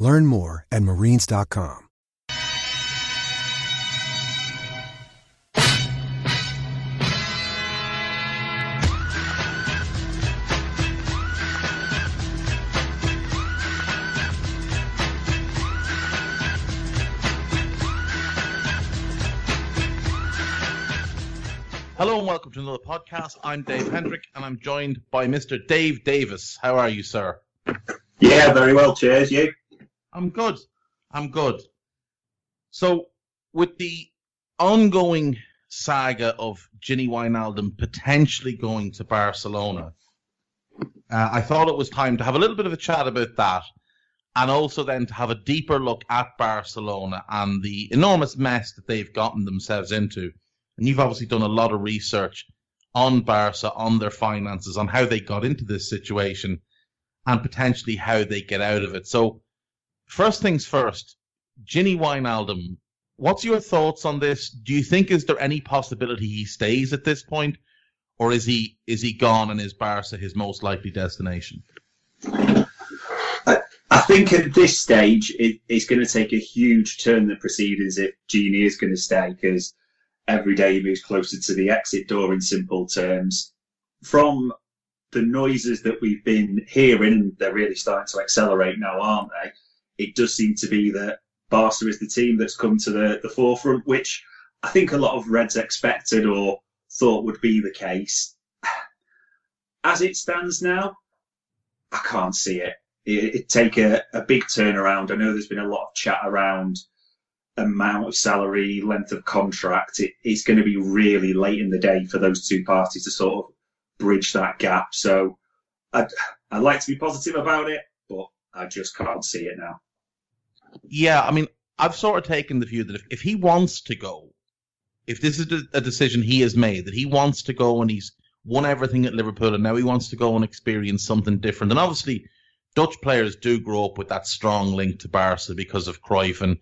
Learn more at marines.com. Hello and welcome to another podcast. I'm Dave Hendrick and I'm joined by Mr. Dave Davis. How are you, sir? Yeah, very well. Cheers, you. I'm good. I'm good. So, with the ongoing saga of Gini Wijnaldum potentially going to Barcelona, uh, I thought it was time to have a little bit of a chat about that, and also then to have a deeper look at Barcelona and the enormous mess that they've gotten themselves into. And you've obviously done a lot of research on Barca, on their finances, on how they got into this situation, and potentially how they get out of it. So, first things first, Gini Wijnaldum, what's your thoughts on this? Do you think is there any possibility he stays at this point, or is he is he gone and is Barca his most likely destination? I, think at this stage it, it's going to take a huge turn the proceedings if Gini is going to stay because every day he moves closer to the exit door in simple terms. From the noises that we've been hearing, they're really starting to accelerate now, aren't they? It does seem to be that Barca is the team that's come to the, the forefront, which I think a lot of Reds expected or thought would be the case. As it stands now, I can't see it. It, would take a, a big turnaround. I know there's been a lot of chat around amount of salary, length of contract, it, it's going to be really late in the day for those two parties to sort of bridge that gap. So I'd, I'd like to be positive about it, but I just can't see it now. Yeah, I mean, I've sort of taken the view that if, if he wants to go, if this is a decision he has made, that he wants to go and he's won everything at Liverpool and now he wants to go and experience something different. And obviously, Dutch players do grow up with that strong link to Barca because of Cruyff and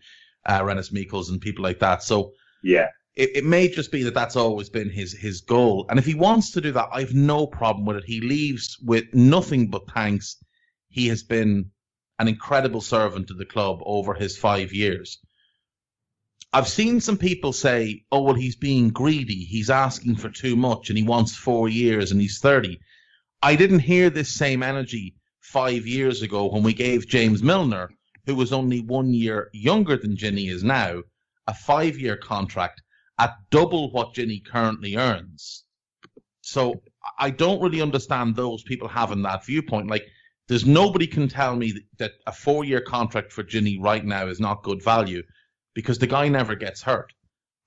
uh, Rinus Michels and people like that. So yeah, it, it may just be that that's always been his his goal. And if he wants to do that, I have no problem with it. He leaves with nothing but thanks. He has been an incredible servant to the club over his five years. I've seen some people say, "Oh well, he's being greedy. He's asking for too much, and he wants four years, and he's 30." I didn't hear this same energy five years ago when we gave James Milner who was only one year younger than Gini is now, a five year contract at double what Gini currently earns. So I don't really understand those people having that viewpoint. Like, there's nobody can tell me that a four year contract for Gini right now is not good value because the guy never gets hurt.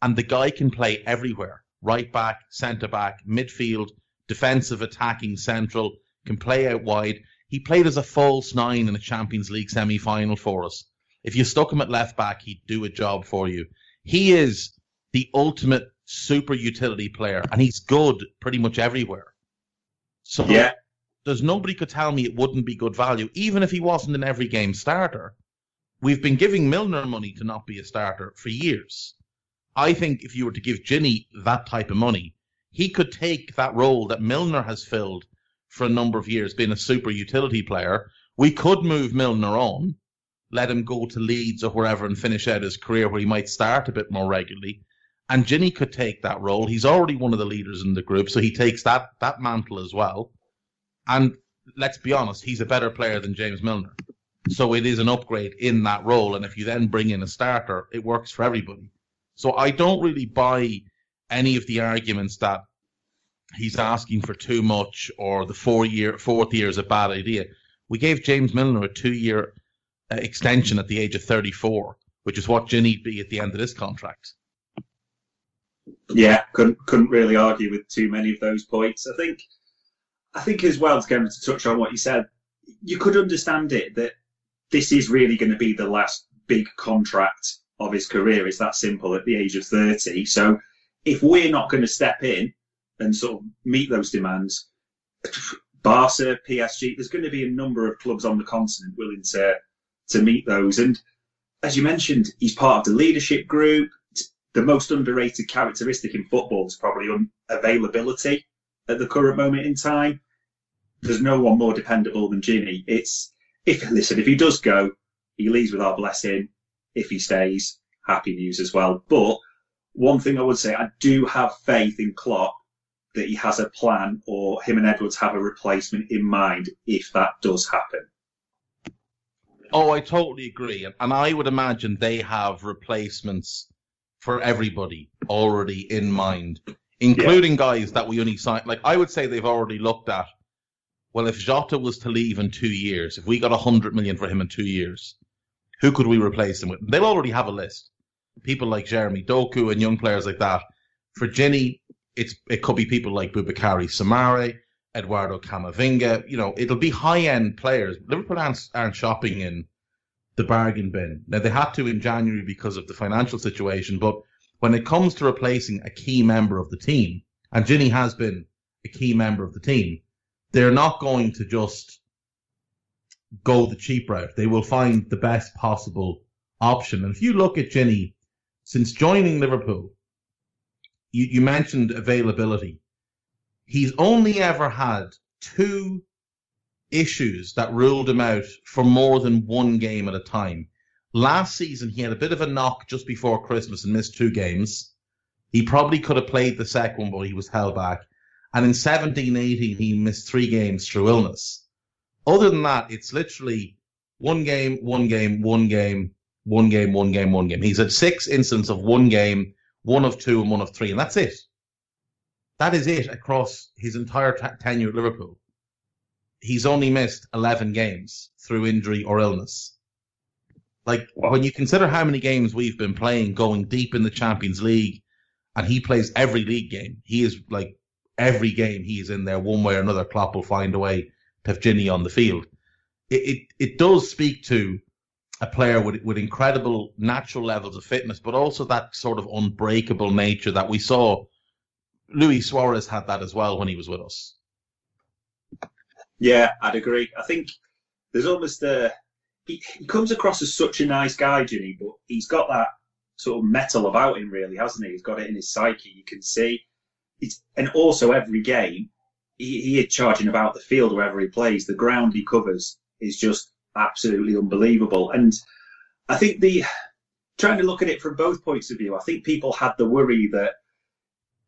And the guy can play everywhere right back, centre back, midfield, defensive, attacking, central, can play out wide. He played as a false nine in a Champions League semi final for us. If you stuck him at left back, he'd do a job for you. He is the ultimate super utility player, and he's good pretty much everywhere. So yeah. There's nobody could tell me it wouldn't be good value, even if he wasn't an every game starter. We've been giving Milner money to not be a starter for years. I think if you were to give Gini that type of money, he could take that role that Milner has filled for a number of years, being a super utility player. We could move Milner on, let him go to Leeds or wherever and finish out his career where he might start a bit more regularly. And Gini could take that role. He's already one of the leaders in the group, so he takes that that mantle as well. And let's be honest, he's a better player than James Milner. So it is an upgrade in that role. And if you then bring in a starter, it works for everybody. So I don't really buy any of the arguments that he's asking for too much or the four year fourth year is a bad idea. We gave James Milner a two year uh, extension at the age of 34, which is what Gini'd be at the end of this contract. Yeah, couldn't couldn't really argue with too many of those points. I think I think as well to to touch on what you said, you could understand it that this is really going to be the last big contract of his career. It's that simple at the age of 30. So if we're not going to step in and sort of meet those demands, Barca, PSG, there's going to be a number of clubs on the continent willing to to meet those. And as you mentioned, he's part of the leadership group. The most underrated characteristic in football is probably availability at the current moment in time. There's no one more dependable than Gini. It's if listen, if he does go, he leaves with our blessing. If he stays, happy news as well. But one thing I would say, I do have faith in Klopp that he has a plan or him and Edwards have a replacement in mind if that does happen. Oh, I totally agree. And I would imagine they have replacements for everybody already in mind, including yeah. guys that we only signed. Like, I would say they've already looked at, well, if Jota was to leave in two years, if we got a 100 million for him in two years, who could we replace him with? They'll already have a list. People like Jeremy Doku and young players like that. For Gini, it's it could be people like Boubakary Soumaré, Eduardo Camavinga. You know, it'll be high end players. Liverpool aren't, aren't shopping in the bargain bin. Now they had to in January because of the financial situation, but when it comes to replacing a key member of the team, and Gini has been a key member of the team, they're not going to just go the cheap route. They will find the best possible option. And if you look at Gini, since joining Liverpool, you, you mentioned availability. He's only ever had two issues that ruled him out for more than one game at a time. Last season, he had a bit of a knock just before Christmas and missed two games. He probably could have played the second but he was held back. And in 17 18, he missed three games through illness. Other than that, it's literally one game, one game, one game, one game, one game, one game. He's had six instances of one game one of two and one of three, and that's it. That is it across his entire t- tenure at Liverpool. He's only missed 11 games through injury or illness. Like, when you consider how many games we've been playing going deep in the Champions League, and he plays every league game, he is like every game he is in there one way or another. Klopp will find a way to have Gini on the field. It, it, it does speak to a player with with incredible natural levels of fitness, but also that sort of unbreakable nature that we saw. Luis Suarez had that as well when he was with us. Yeah, I'd agree. I think there's almost a he, comes across as such a nice guy, Gini, but he's got that sort of metal about him, really, hasn't he? He's got it in his psyche. You can see. It's, and also every game, he, he is charging about the field wherever he plays. The ground he covers is just absolutely unbelievable. And I think the trying to look at it from both points of view, I think people had the worry that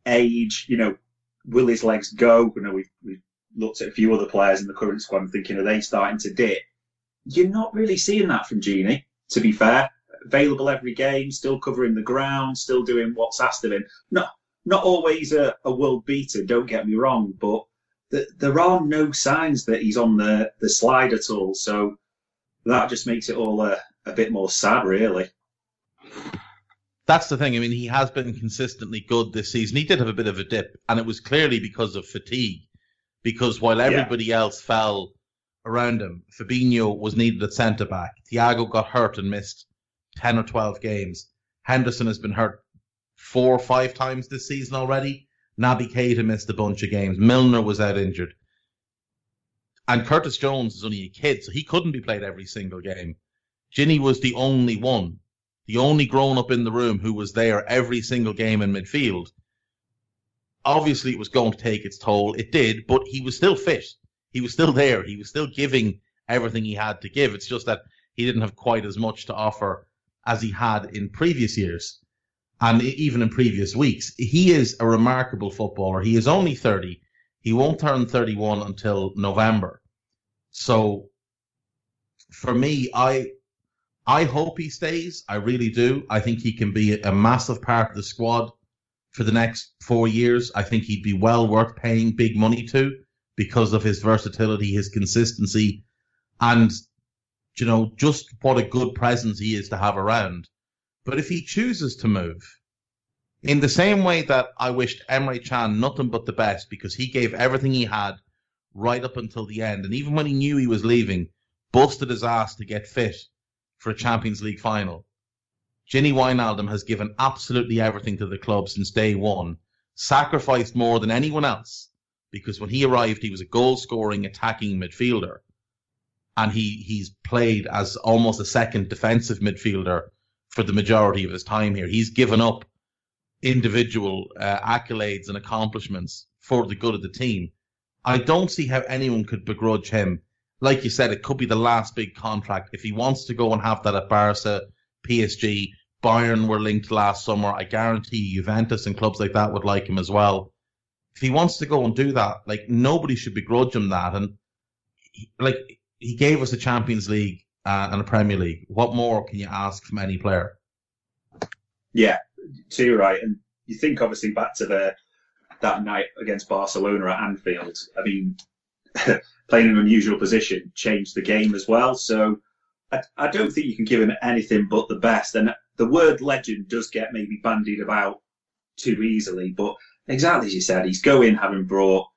age, you know, will his legs go? You know, we've, we've looked at a few other players in the current squad thinking, are they starting to dip? You're not really seeing that from Gini, to be fair. Available every game, still covering the ground, still doing what's asked of him. Not, not always a, a world beater, don't get me wrong, but the, there are no signs that he's on the, the slide at all. So that just makes it all a, a bit more sad, really. That's the thing. I mean, he has been consistently good this season. He did have a bit of a dip, and it was clearly because of fatigue. Because while everybody yeah. else fell around him, Fabinho was needed at centre back. Thiago got hurt and missed 10 or 12 games. Henderson has been hurt four or five times this season already. Naby Keita missed a bunch of games. Milner was out injured. And Curtis Jones is only a kid, so he couldn't be played every single game. Gini was the only one, the only grown up in the room who was there every single game in midfield. Obviously, it was going to take its toll. It did, but he was still fit. He was still there. He was still giving everything he had to give. It's just that he didn't have quite as much to offer as he had in previous years and even in previous weeks. He is a remarkable footballer. He is only 30. He won't turn 31 until November. So for me, I I hope he stays. I really do. I think he can be a massive part of the squad for the next four years. I think he'd be well worth paying big money to because of his versatility, his consistency, and you know just what a good presence he is to have around. But if he chooses to move, in the same way that I wished Emre Can nothing but the best because he gave everything he had right up until the end. And even when he knew he was leaving, busted his ass to get fit for a Champions League final. Gini Wijnaldum has given absolutely everything to the club since day one, sacrificed more than anyone else, because when he arrived, he was a goal scoring, attacking midfielder. And he, he's played as almost a second defensive midfielder for the majority of his time here. He's given up individual uh, accolades and accomplishments for the good of the team. I don't see how anyone could begrudge him. Like you said, it could be the last big contract. If he wants to go and have that at Barca, PSG, Bayern were linked last summer. I guarantee Juventus and clubs like that would like him as well. If he wants to go and do that, like nobody should begrudge him that. And he, like he gave us a Champions League uh, and a Premier League. What more can you ask from any player? Yeah, too right. And you think obviously back to the that night against Barcelona at Anfield. I mean, playing in an unusual position changed the game as well. So I, I don't think you can give him anything but the best. And the word legend does get maybe bandied about too easily. But exactly as you said, he's going having brought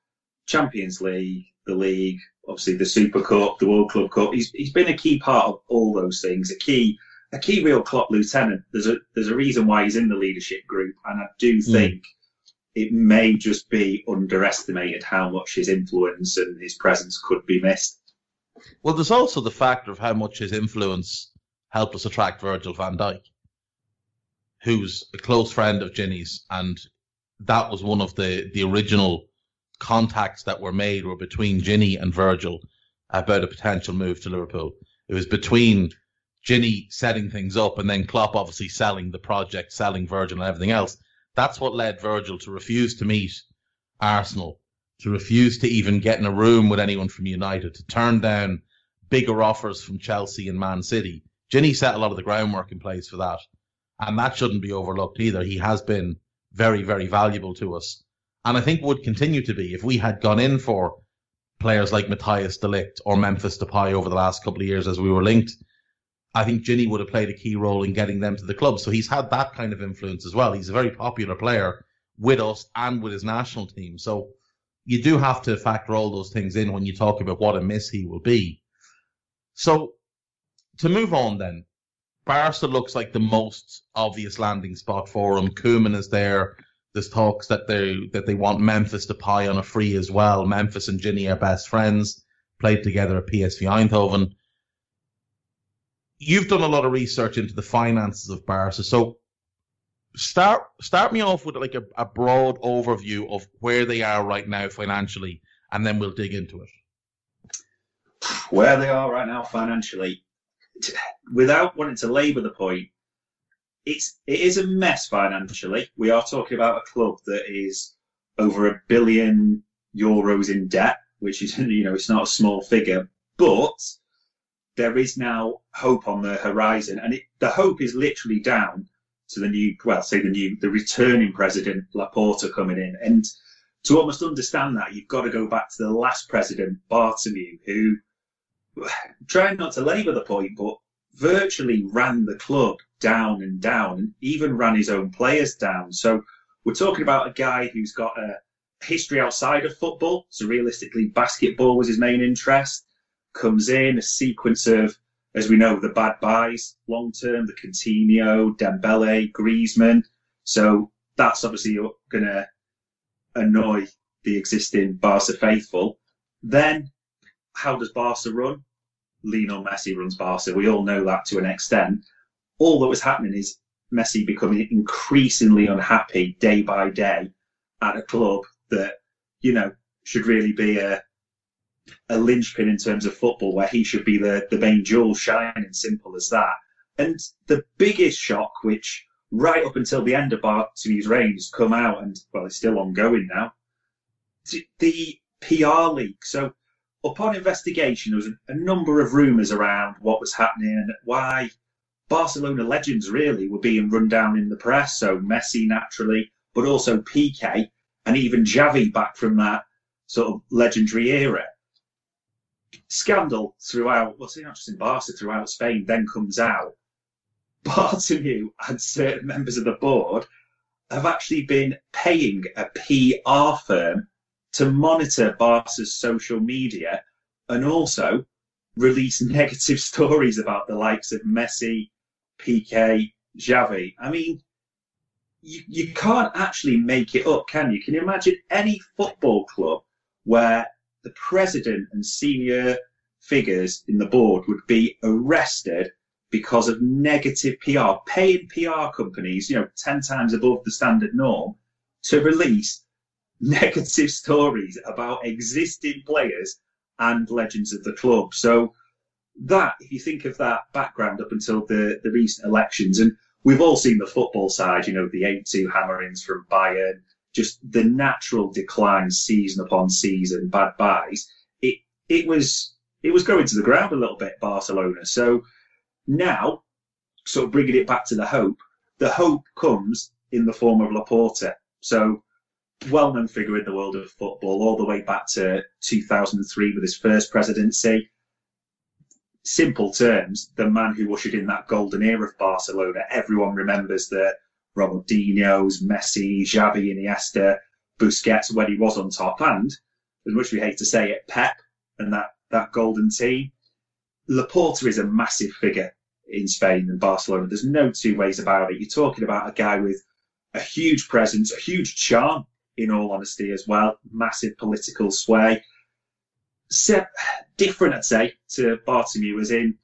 Champions League, the league, obviously the Super Cup, the World Club Cup. He's he's been a key part of all those things. A key a key real Klopp lieutenant. There's a there's a reason why he's in the leadership group, and I do hmm. think. Mm. It may just be underestimated how much his influence and his presence could be missed. Well, there's also the factor of how much his influence helped us attract Virgil van Dijk, who's a close friend of Gini's, and that was one of the, the original contacts that were made were between Gini and Virgil about a potential move to Liverpool. It was between Gini setting things up and then Klopp obviously selling the project, selling Virgil and everything else. That's what led Virgil to refuse to meet Arsenal, to refuse to even get in a room with anyone from United, to turn down bigger offers from Chelsea and Man City. Gini set a lot of the groundwork in place for that. And that shouldn't be overlooked either. He has been very, very valuable to us. And I think would continue to be if we had gone in for players like Matthias de Ligt or Memphis Depay over the last couple of years as we were linked. I think Gini would have played a key role in getting them to the club. So he's had that kind of influence as well. He's a very popular player with us and with his national team. So you do have to factor all those things in when you talk about what a miss he will be. So to move on then, Barca looks like the most obvious landing spot for him. Koeman is there. There's talks that they that they want Memphis Depay on a free as well. Memphis and Gini are best friends, played together at PSV Eindhoven. You've done a lot of research into the finances of Barca, so start start me off with like a, a broad overview of where they are right now financially, and then we'll dig into it. Where they are right now financially, without wanting to labour the point, it's it is a mess financially. We are talking about a club that is over a billion euros in debt, which is you know it's not a small figure, but there is now hope on the horizon, and it, the hope is literally down to the new, well, say the new, the returning president Laporta coming in, and to almost understand that, you've got to go back to the last president Bartomeu, who trying not to labour the point, but virtually ran the club down and down, and even ran his own players down. So we're talking about a guy who's got a history outside of football. So realistically, basketball was his main interest. Comes in a sequence of, as we know, the bad buys long term, the Coutinho, Dembele, Griezmann. So that's obviously going to annoy the existing Barca faithful. Then, how does Barca run? Lionel Messi runs Barca. We all know that to an extent. All that was happening is Messi becoming increasingly unhappy day by day at a club that, you know, should really be a a linchpin in terms of football where he should be the, the main jewel shining, simple as that. And the biggest shock, which right up until the end of Bartomeu's reign has come out and, well, it's still ongoing now, the PR leak. So upon investigation, there was a, a number of rumours around what was happening and why Barcelona legends really were being run down in the press. So Messi naturally, but also Piqué and even Xavi back from that sort of legendary era. Scandal throughout, well, see, not just in Barca, throughout Spain, then comes out. Bartomeu and certain members of the board have actually been paying a PR firm to monitor Barca's social media and also release negative stories about the likes of Messi, Piqué, Xavi. I mean, you, you can't actually make it up, can you? Can you imagine any football club where the president and senior figures in the board would be arrested because of negative PR, paying PR companies, you know, 10 times above the standard norm to release negative stories about existing players and legends of the club. So that, if you think of that background up until the, the recent elections, and we've all seen the football side, you know, the 8-2 hammerings from Bayern, just the natural decline season upon season, bad buys. It, it was, it was going to the ground a little bit, Barcelona. So now, sort of bringing it back to the hope, the hope comes in the form of Laporta. So well-known figure in the world of football, all the way back to 2003 with his first presidency. Simple terms, the man who ushered in that golden era of Barcelona. Everyone remembers the Ronaldinho's, Messi, Xavi, Iniesta, Busquets when he was on top, and as much as we hate to say it, Pep and that that golden team. Laporta is a massive figure in Spain and Barcelona. There's no two ways about it. You're talking about a guy with a huge presence, a huge charm in all honesty, as well. Massive political sway. So, different, I'd say, to Bartomeu, as in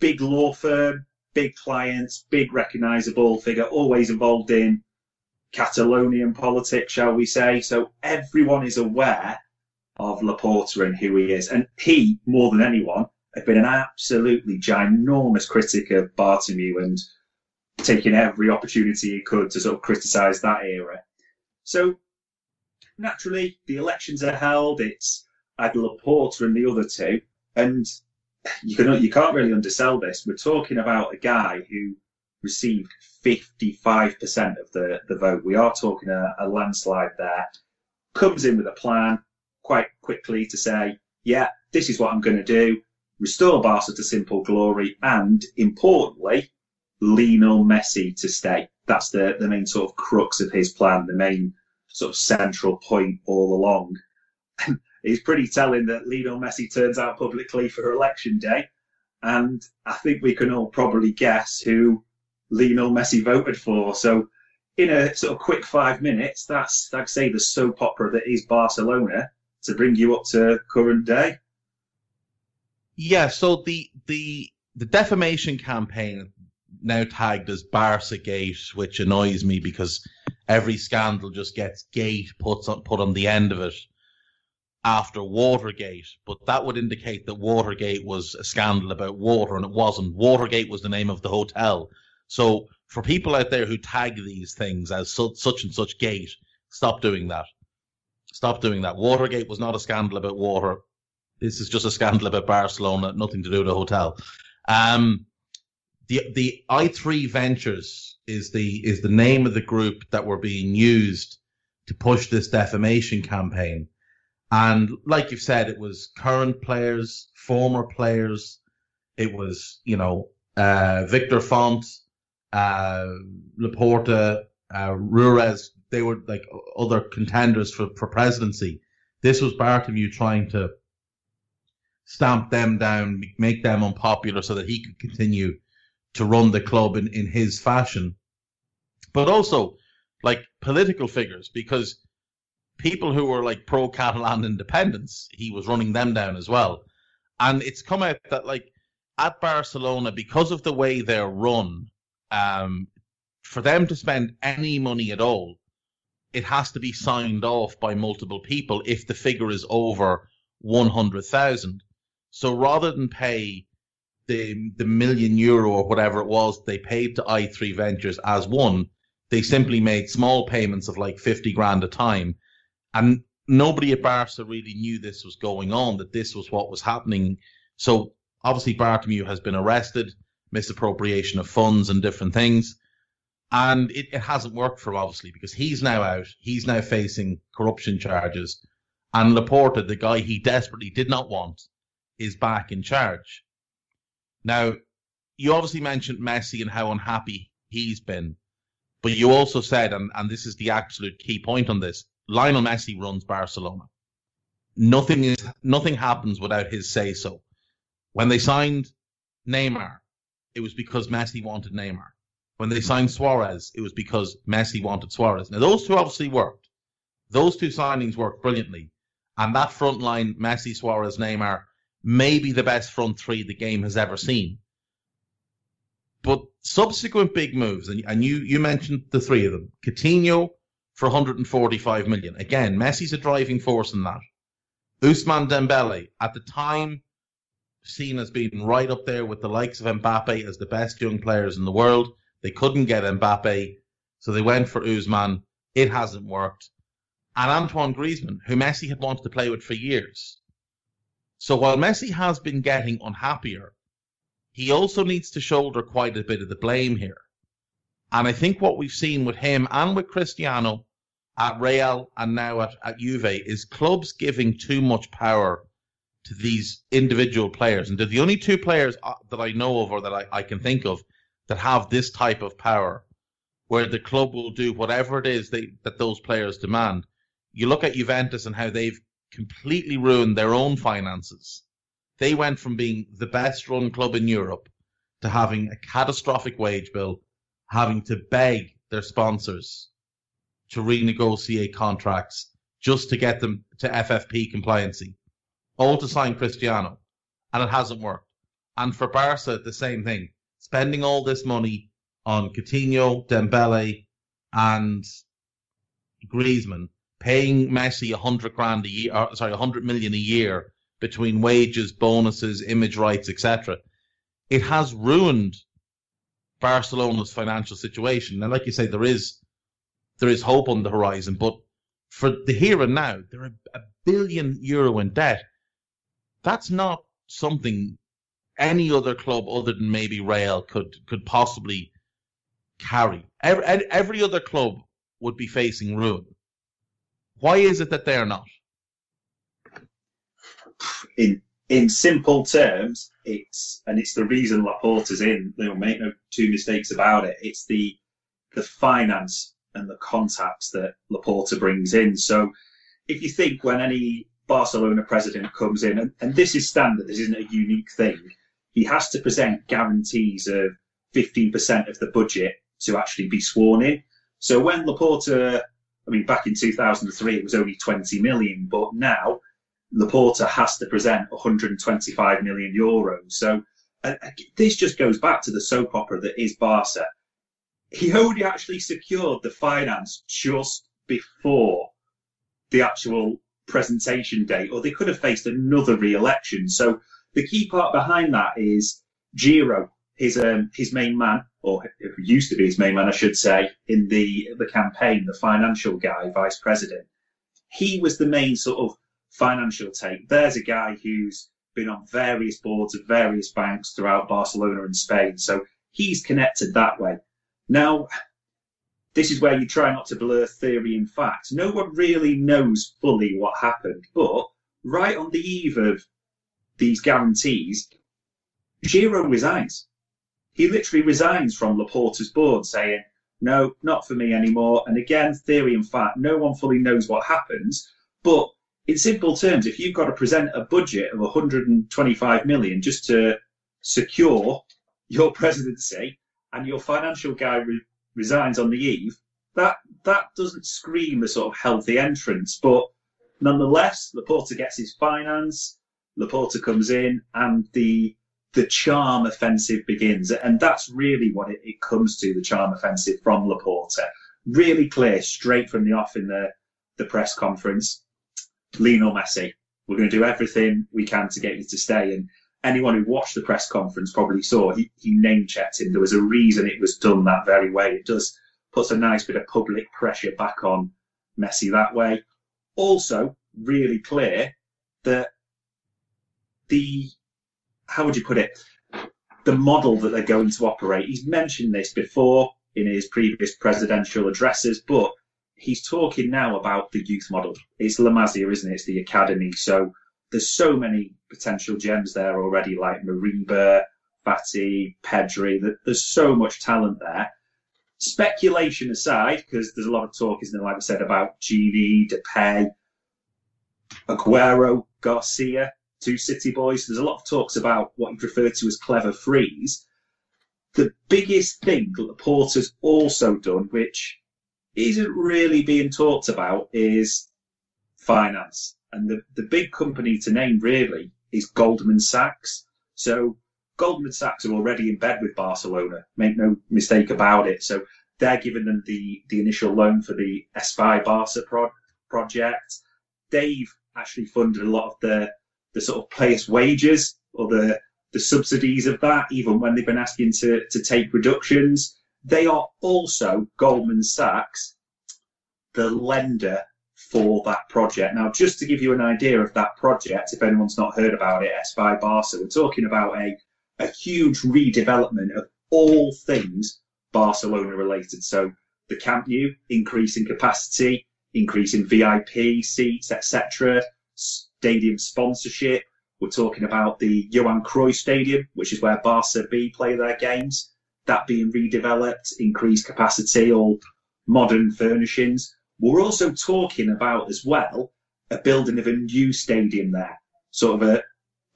big law firm, big clients, big recognisable figure, always involved in Catalonian politics, shall we say. So everyone is aware of Laporta and who he is. And he, more than anyone, had been an absolutely ginormous critic of Bartomeu and taking every opportunity he could to sort of criticise that era. So naturally, the elections are held. It's either Laporta and the other two, and you can you can't really undersell this. We're talking about a guy who received 55% of the, the vote. We are talking a, a landslide there. Comes in with a plan quite quickly to say, yeah, this is what I'm going to do. Restore Barca to simple glory, and importantly, Lionel Messi to stay. That's the, the main sort of crux of his plan, the main sort of central point all along. it's pretty telling that Lionel Messi turns out publicly for election day, and I think we can all probably guess who Lionel Messi voted for. So, in a sort of quick five minutes, that's I'd say the soap opera that is Barcelona to bring you up to current day. Yeah. So the the the defamation campaign now tagged as Barca Gate, which annoys me because every scandal just gets gate put on, put on the end of it after Watergate. But that would indicate that Watergate was a scandal about water, and it wasn't. Watergate was the name of the hotel. So for people out there who tag these things as su- such and such gate, stop doing that. Stop doing that. Watergate was not a scandal about water. This is just a scandal about Barcelona, nothing to do with a hotel. Um, the the i3 Ventures is the is the name of the group that were being used to push this defamation campaign. And like you've said, it was current players, former players. It was, you know, uh, Victor Font, uh, Laporta, uh. They were like other contenders for, for presidency. This was Bartomeu trying to stamp them down, make them unpopular so that he could continue to run the club in, in his fashion, but also like political figures because people who were like pro Catalan independence, he was running them down as well. And it's come out that like at Barcelona, because of the way they're run, um, for them to spend any money at all, it has to be signed off by multiple people if the figure is over 100,000. So rather than pay the the million euro or whatever it was they paid to i3 Ventures as one, they simply made small payments of like 50 grand a time. And nobody at Barca really knew this was going on, that this was what was happening. So obviously Bartomeu has been arrested, misappropriation of funds and different things. And it, it hasn't worked for him, obviously, because he's now out. He's now facing corruption charges. And Laporta, the guy he desperately did not want, is back in charge. Now, you obviously mentioned Messi and how unhappy he's been, but you also said, and, and this is the absolute key point on this, Lionel Messi runs Barcelona. Nothing is nothing happens without his say so. When they signed Neymar, it was because Messi wanted Neymar. When they signed Suarez, it was because Messi wanted Suarez. Now, those two obviously worked. Those two signings worked brilliantly. And that front line, Messi, Suarez, Neymar, may be the best front three the game has ever seen. But subsequent big moves, and, and you, you mentioned the three of them Coutinho for 145 million. Again, Messi's a driving force in that. Ousmane Dembele, at the time, seen as being right up there with the likes of Mbappe as the best young players in the world. They couldn't get Mbappe, so they went for Ousmane. It hasn't worked. And Antoine Griezmann, who Messi had wanted to play with for years. So while Messi has been getting unhappier, he also needs to shoulder quite a bit of the blame here. And I think what we've seen with him and with Cristiano at Real and now at, at Juve is clubs giving too much power to these individual players. And they're the only two players uh, that I know of or that I, I can think of that have this type of power where the club will do whatever it is they, that those players demand. You look at Juventus and how they've completely ruined their own finances. They went from being the best run club in Europe to having a catastrophic wage bill, having to beg their sponsors to renegotiate contracts just to get them to FFP compliancy, all to sign Cristiano, and it hasn't worked. And for Barca, the same thing, spending all this money on Coutinho, Dembele, and Griezmann, paying Messi a hundred grand a year, or, sorry, a hundred million a year between wages, bonuses, image rights, etc. It has ruined Barcelona's financial situation. And like you say, there is there is hope on the horizon, but for the here and now, they're a, a billion euro in debt. That's not something any other club other than maybe Real could could possibly carry. Every, every other club would be facing ruin. Why is it that they're not? In in simple terms, it's and it's the reason Laporta's in. Know, make no two mistakes about it. It's the the finance and the contacts that Laporta brings in. So if you think when any Barcelona president comes in, and, and this is standard, this isn't a unique thing, he has to present guarantees of 15% of the budget to actually be sworn in. So when Laporta, I mean, back in 2003, it was only 20 million, but now Laporta has to present 125 million euros. So uh, this just goes back to the soap opera that is Barca he only actually secured the finance just before the actual presentation date, or they could have faced another re-election. So the key part behind that is Giro, his um, his main man, or used to be his main man, I should say, in the the campaign, the financial guy, vice president. He was the main sort of financial take. There's a guy who's been on various boards of various banks throughout Barcelona and Spain, so he's connected that way. Now, this is where you try not to blur theory and fact. No one really knows fully what happened, but right on the eve of these guarantees, Giro resigns. He literally resigns from Laporta's board, saying, no, not for me anymore. And again, theory and fact, no one fully knows what happens. But in simple terms, if you've got to present a budget of 125 million just to secure your presidency, and your financial guy re- resigns on the eve, that that doesn't scream a sort of healthy entrance. But nonetheless, Laporta gets his finance. Laporta comes in, and the the charm offensive begins, and that's really what it, it comes to the charm offensive from Laporta. Really clear, straight from the off in the the press conference. Lionel Messi, we're going to do everything we can to get you to stay, and anyone who watched the press conference probably saw he, he name checked him. There was a reason it was done that very way. It does puts a nice bit of public pressure back on Messi that way. Also, really clear that the how would you put it? The model that they're going to operate. He's mentioned this before in his previous presidential addresses, but he's talking now about the youth model. It's La Masia, isn't it? It's the academy. So there's so many potential gems there already, like Moriba, Fati, Pedri. There's so much talent there. Speculation aside, because there's a lot of talk, isn't there, like I said, about Gini, Depay, Aguero, Garcia. To City Boys. There's a lot of talks about what he referred to as clever freeze. The biggest thing that Laporta's also done, which isn't really being talked about, is finance. And the, the big company to name really is Goldman Sachs. So Goldman Sachs are already in bed with Barcelona. Make no mistake about it. So they're giving them the, the initial loan for the Espai Barca pro- project. They've actually funded a lot of the, the sort of players' wages or the, the subsidies of that, even when they've been asking to, to take reductions. They are also Goldman Sachs, the lender for that project. Now, just to give you an idea of that project, if anyone's not heard about it, Espai Barca, we're talking about a, a huge redevelopment of all things Barcelona related. So the Camp Nou, increasing capacity, increasing VIP seats, etc. Stadium sponsorship. We're talking about the Johan Cruyff Stadium, which is where Barca B play their games. That being redeveloped, increased capacity, all modern furnishings. We're also talking about as well a building of a new stadium there, sort of a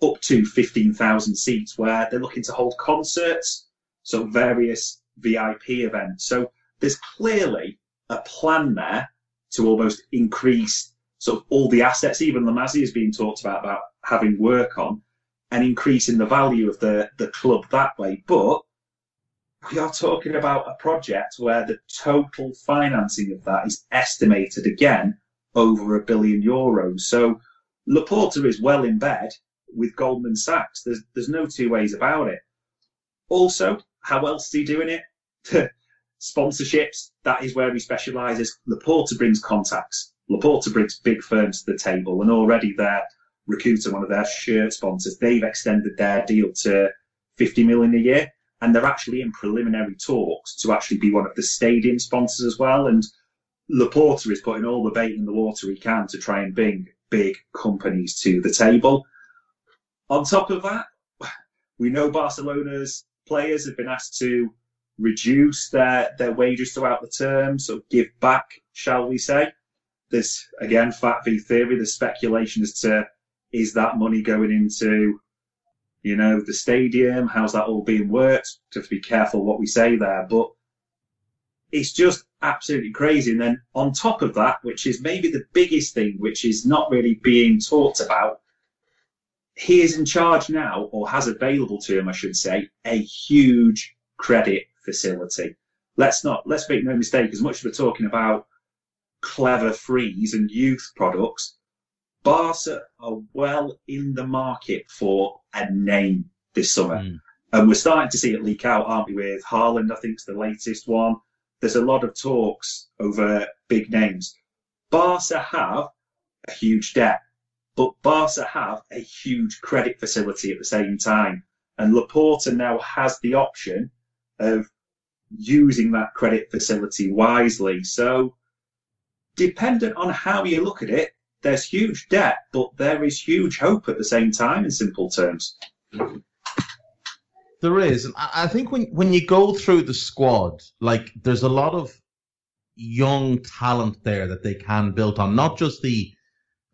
up to 15,000 seats where they're looking to hold concerts, so various VIP events. So there's clearly a plan there to almost increase of all the assets, even La Masia is being talked about, about having work on and increasing the value of the, the club that way. But we are talking about a project where the total financing of that is estimated again over a billion euros. So Laporta is well in bed with Goldman Sachs. There's there's no two ways about it. Also, how else is he doing it? Sponsorships, that is where he specialises. Laporta brings contacts. Laporta brings big firms to the table, and already their Rakuten, one of their shirt sponsors, they've extended their deal to 50 million a year and they're actually in preliminary talks to actually be one of the stadium sponsors as well. And Laporta is putting all the bait in the water he can to try and bring big companies to the table. On top of that, we know Barcelona's players have been asked to reduce their, their wages throughout the term, so give back, shall we say. There's, again, Fat V theory, the speculation as to is that money going into you know, the stadium, how's that all being worked? To be careful what we say there, but it's just absolutely crazy. And then on top of that, which is maybe the biggest thing, which is not really being talked about, he is in charge now, or has available to him, I should say, a huge credit facility. Let's not, let's make no mistake, as much as we're talking about clever freeze and youth products, Barca are well in the market for a name this summer. Mm. And we're starting to see it leak out, aren't we, with Haaland, I think is the latest one. There's a lot of talks over big names. Barca have a huge debt, but Barca have a huge credit facility at the same time. And Laporta now has the option of using that credit facility wisely. So, dependent on how you look at it, there's huge debt, but there is huge hope at the same time. In simple terms, there is, I think when when you go through the squad, like there's a lot of young talent there that they can build on, not just the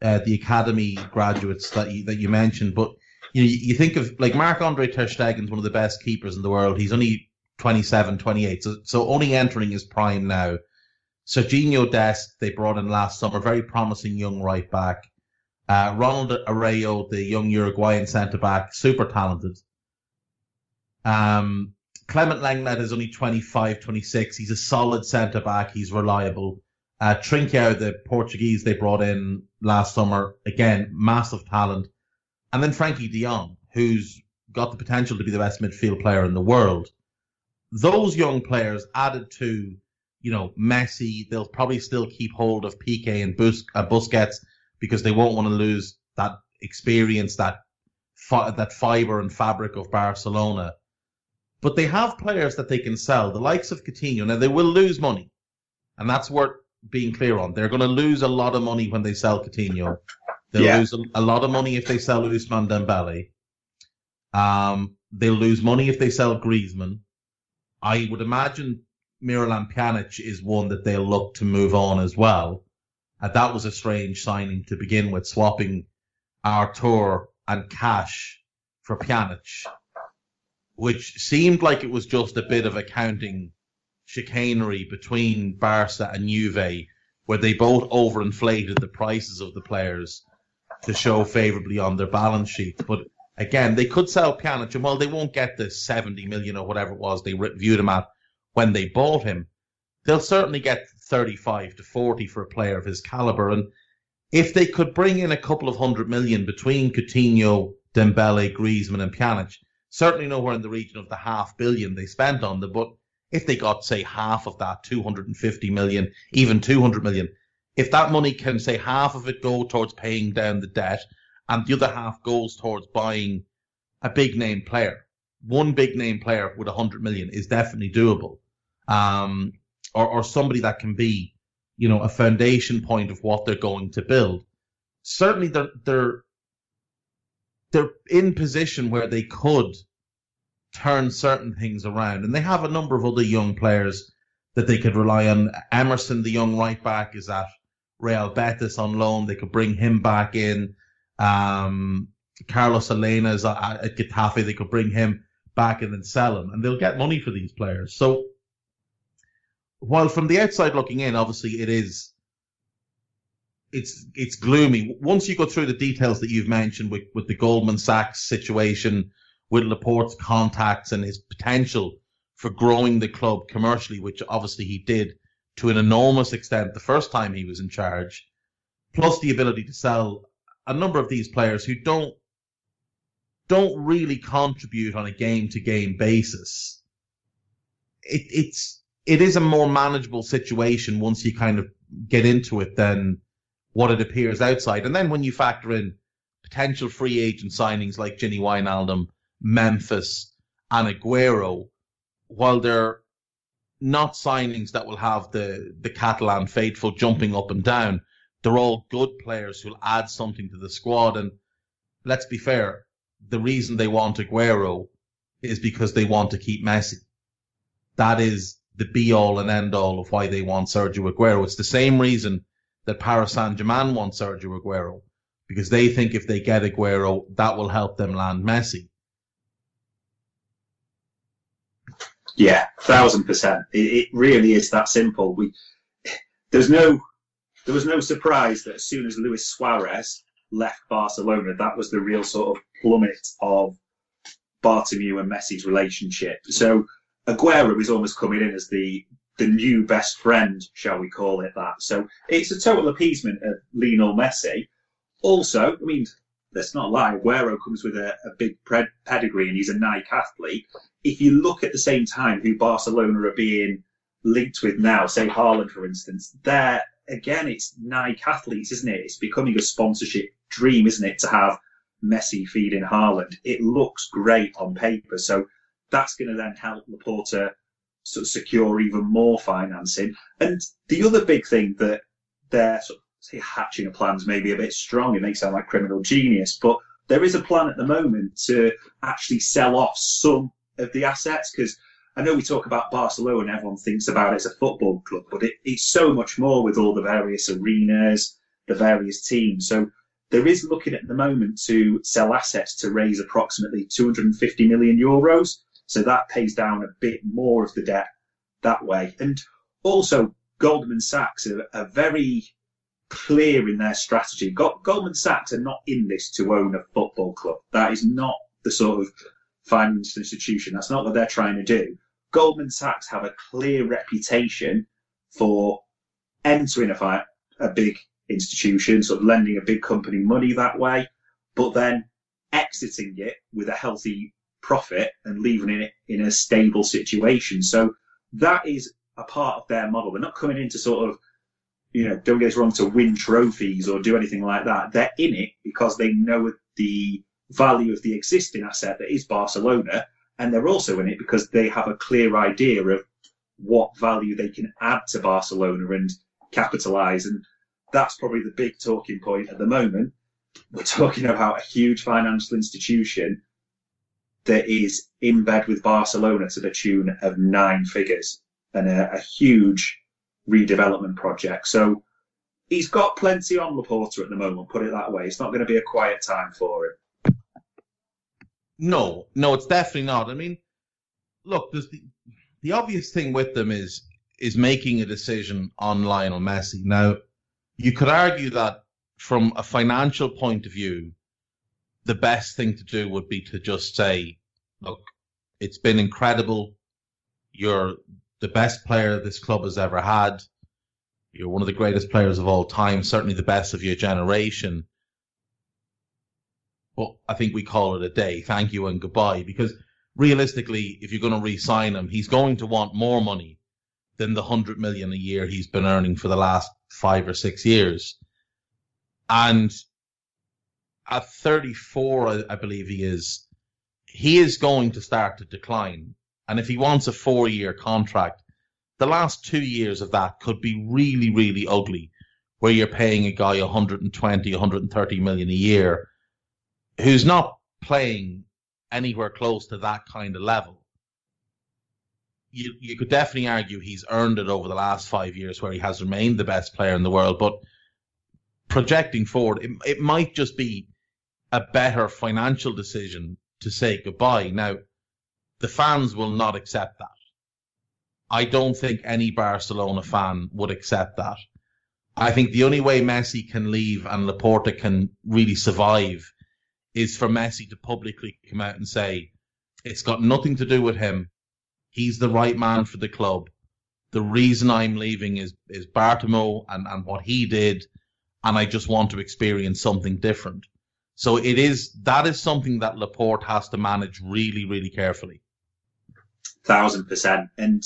uh, the academy graduates that you that you mentioned, but you you think of like Marc Andre Ter Stegen's one of the best keepers in the world. He's only 27, 28, so so only entering his prime now. Serginho Dest, they brought in last summer, very promising young right back. Uh, Ronald Araujo, the young Uruguayan centre back, super talented. Um, Clement Lenglet is only 25, 26. He's a solid centre back. He's reliable. Uh, the Portuguese they brought in last summer, again, massive talent. And then Frenkie de Jong, who's got the potential to be the best midfield player in the world. Those young players added to you know, Messi, they'll probably still keep hold of Piqué and Bus- uh, Busquets because they won't want to lose that experience, that fi- that fiber and fabric of Barcelona. But they have players that they can sell, the likes of Coutinho. Now they will lose money, and that's worth being clear on. They're going to lose a lot of money when they sell Coutinho. They'll yeah. lose a, a, lot of money if they sell Ousmane Dembele. Um, they'll lose money if they sell Griezmann. I would imagine Miralem Pjanic is one that they'll look to move on as well. And that was a strange signing to begin with, swapping Arthur and cash for Pjanic, which seemed like it was just a bit of accounting chicanery between Barca and Juve, where they both overinflated the prices of the players to show favourably on their balance sheet. But again, they could sell Pjanic, and while they won't get the 70 million or whatever it was they viewed him at when they bought him, they'll certainly get 35 to 40 for a player of his caliber. And if they could bring in a couple of hundred million between Coutinho, Dembele, Griezmann, and Pjanic, certainly nowhere in the region of the half billion they spent on them, but if they got, say, half of that, 250 million, even 200 million, if that money can, say, half of it go towards paying down the debt and the other half goes towards buying a big name player, one big name player with 100 million is definitely doable. Um, or, or somebody that can be, you know, a foundation point of what they're going to build. Certainly they're, they're, they're in position where they could turn certain things around. And they have a number of other young players that they could rely on. Emerson, the young right back, is at Real Betis on loan. They could bring him back in. Um, Carlos Aleñá is at, at Getafe. They could bring him back and then sell him, and they'll get money for these players. So, while from the outside looking in, obviously it is, it's it's gloomy. Once you go through the details that you've mentioned with with the Goldman Sachs situation, with Laporte's contacts and his potential for growing the club commercially, which obviously he did to an enormous extent the first time he was in charge, plus the ability to sell a number of these players who don't don't really contribute on a game to game basis. It, it's it is a more manageable situation once you kind of get into it than what it appears outside. And then when you factor in potential free agent signings like Gini Wijnaldum, Memphis, and Aguero, while they're not signings that will have the, the Catalan faithful jumping up and down, they're all good players who'll add something to the squad. And let's be fair, the reason they want Aguero is because they want to keep Messi. That is the be all and end all of why they want Sergio Aguero. It's the same reason that Paris Saint Germain want Sergio Aguero because they think if they get Aguero, that will help them land Messi. Yeah, thousand percent. It, it really is that simple. We there's no there was no surprise that as soon as Luis Suarez left Barcelona, that was the real sort of plummet of Bartomeu and Messi's relationship. So Aguero is almost coming in as the the new best friend, shall we call it that? So it's a total appeasement of Lionel Messi. Also, I mean, let's not lie, Aguero comes with a, a big pedigree and he's a Nike athlete. If you look at the same time who Barcelona are being linked with now, say Haaland, for instance, they're, again, it's Nike athletes, isn't it? It's becoming a sponsorship dream, isn't it, to have Messi feeding Haaland? It looks great on paper. So that's going to then help Laporta sort of secure even more financing. And the other big thing that they're sort of say hatching a plan plan's maybe a bit strong. It makes sound like criminal genius, but there is a plan at the moment to actually sell off some of the assets because I know we talk about Barcelona and everyone thinks about it as a football club, but it, it's so much more with all the various arenas, the various teams. So there is looking at the moment to sell assets to raise approximately 250 million euros. So that pays down a bit more of the debt that way. And also, Goldman Sachs are, are very clear in their strategy. Goldman Sachs are not in this to own a football club. That is not the sort of financial institution. That's not what they're trying to do. Goldman Sachs have a clear reputation for entering a, a big institution, sort of lending a big company money that way, but then exiting it with a healthy profit and leaving it in a stable situation. So that is a part of their model. They're not coming in to sort of you know, don't get us wrong, to win trophies or do anything like that. They're in it because they know the value of the existing asset that is Barcelona, and they're also in it because they have a clear idea of what value they can add to Barcelona and capitalise. And that's probably the big talking point at the moment. We're talking about a huge financial institution that is in bed with Barcelona to the tune of nine figures and a, a huge redevelopment project. So he's got plenty on Laporta at the moment, put it that way. It's not going to be a quiet time for him. No, no, it's definitely not. I mean, look, the the obvious thing with them is is making a decision on Lionel Messi. Now, you could argue that from a financial point of view, the best thing to do would be to just say, look, it's been incredible. You're the best player this club has ever had. You're one of the greatest players of all time, certainly the best of your generation. But I think we call it a day. Thank you and goodbye. Because realistically, if you're going to re-sign him, he's going to want more money than the hundred million a year he's been earning for the last five or six years. And at 34, I, believe he is, he is going to start to decline. And if he wants a four year contract, the last two years of that could be really, really ugly, where you're paying a guy 120, 130 million a year who's not playing anywhere close to that kind of level. You, you could definitely argue he's earned it over the last five years where he has remained the best player in the world, but projecting forward, it, it might just be a better financial decision to say goodbye. Now, the fans will not accept that. I don't think any Barcelona fan would accept that. I think the only way Messi can leave and Laporta can really survive is for Messi to publicly come out and say it's got nothing to do with him. He's the right man for the club. The reason I'm leaving is is Bartomeu and, and what he did, and I just want to experience something different. So it is that is something that Laporte has to manage really, really carefully. Thousand percent. And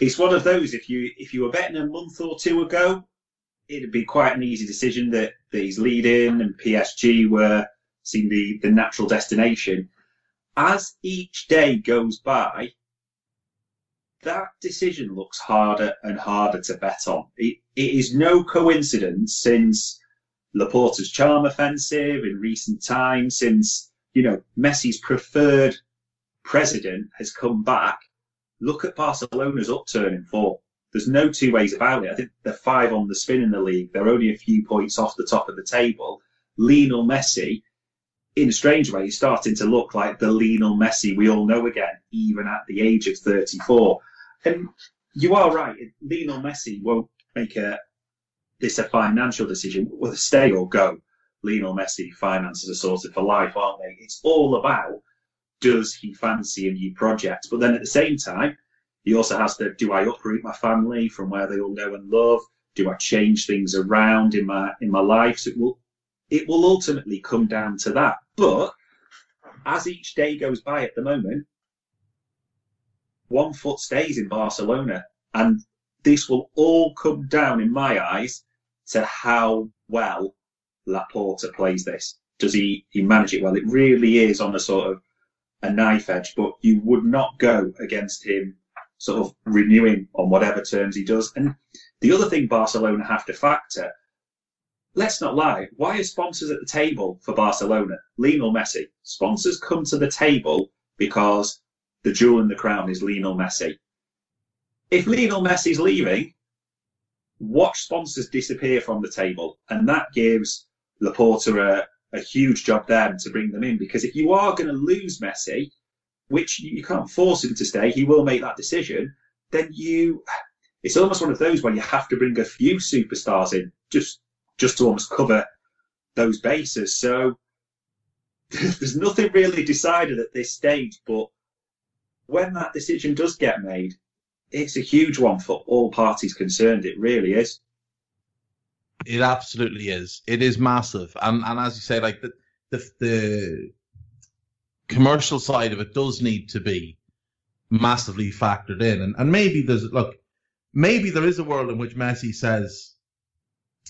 it's one of those if you if you were betting a month or two ago, it'd be quite an easy decision that, that he's leading and PSG were seeing the, the natural destination. As each day goes by, that decision looks harder and harder to bet on. It, it is no coincidence since Laporta's charm offensive in recent times, since you know Messi's preferred president has come back. Look at Barcelona's upturn in form. There's no two ways about it. I think they're five on the spin in the league. They're only a few points off the top of the table. Lionel Messi, in a strange way, is starting to look like the Lionel Messi we all know again, even at the age of 34. And you are right. Lionel Messi won't make a this a financial decision, whether stay or go. Lionel Messi finances are sorted for life, aren't they? It's all about does he fancy a new project? But then at the same time, he also has to do I uproot my family from where they all know and love? Do I change things around in my in my life? So it will it will ultimately come down to that. But as each day goes by at the moment, one foot stays in Barcelona. And this will all come down, in my eyes, to how well Laporta plays this. Does he, he manage it well? It really is on a sort of a knife edge, but you would not go against him sort of renewing on whatever terms he does. And the other thing Barcelona have to factor, let's not lie, why are sponsors at the table for Barcelona? Lionel Messi. Sponsors come to the table because the jewel in the crown is Lionel Messi. If Lionel Messi's leaving, watch sponsors disappear from the table, and that gives Laporta a, a huge job then to bring them in. Because if you are going to lose Messi, which you can't force him to stay, he will make that decision. Then you, it's almost one of those where you have to bring a few superstars in just just to almost cover those bases. So there's nothing really decided at this stage, but when that decision does get made, it's a huge one for all parties concerned. It really is. It absolutely is. It is massive, and and as you say, like the the, the commercial side of it does need to be massively factored in, and and maybe there's look, maybe there is a world in which Messi says,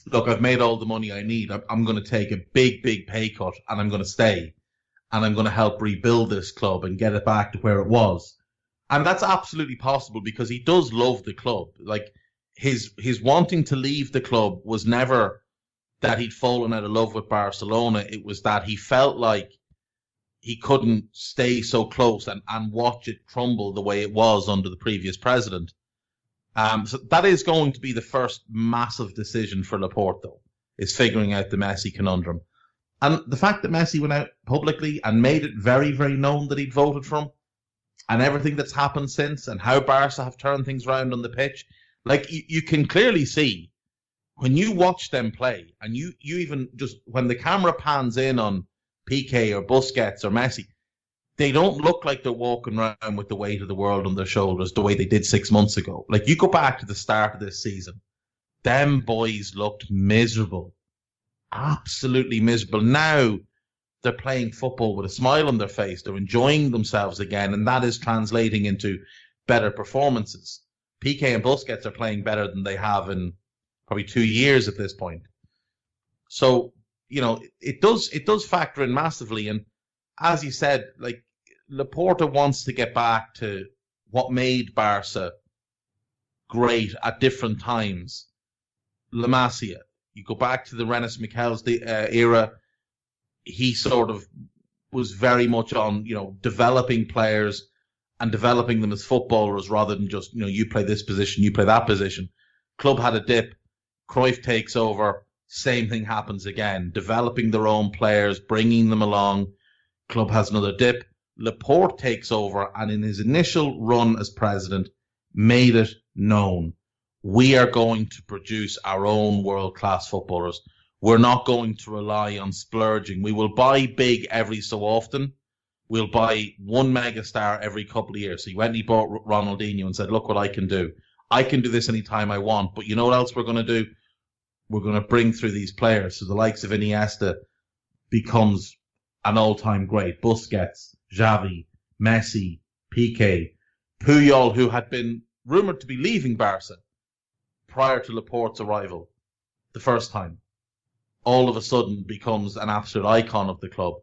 "Look, I've made all the money I need. I'm, I'm going to take a big, big pay cut, and I'm going to stay." and I'm going to help rebuild this club and get it back to where it was. And that's absolutely possible because he does love the club. Like his his wanting to leave the club was never that he'd fallen out of love with Barcelona. It was that he felt like he couldn't stay so close and, and watch it crumble the way it was under the previous president. Um, so that is going to be the first massive decision for Laporte, though, is figuring out the Messi conundrum. And the fact that Messi went out publicly and made it very, very known that he'd voted for him, and everything that's happened since, and how Barca have turned things around on the pitch, like you, you can clearly see when you watch them play, and you you even just when the camera pans in on Piqué or Busquets or Messi, they don't look like they're walking around with the weight of the world on their shoulders the way they did six months ago. Like you go back to the start of this season, them boys looked miserable, absolutely miserable. Now they're playing football with a smile on their face. They're enjoying themselves again, and that is translating into better performances. Piqué and Busquets are playing better than they have in probably two years at this point. So you know it does it does factor in massively, and as you said, like Laporta wants to get back to what made Barca great at different times. La Masia, you go back to the Rinus Michels uh, era he sort of was very much on, you know, developing players and developing them as footballers rather than just, you know, you play this position, you play that position. Club had a dip. Cruyff takes over. Same thing happens again. Developing their own players, bringing them along. Club has another dip. Laporte takes over and in his initial run as president made it known. We are going to produce our own world class footballers. We're not going to rely on splurging. We will buy big every so often. We'll buy one megastar every couple of years. So he went and he bought Ronaldinho and said, look what I can do. I can do this anytime I want. But you know what else we're going to do? We're going to bring through these players. So the likes of Iniesta becomes an all-time great. Busquets, Xavi, Messi, Piqué, Puyol, who had been rumored to be leaving Barca prior to Laporte's arrival the first time all of a sudden becomes an absolute icon of the club.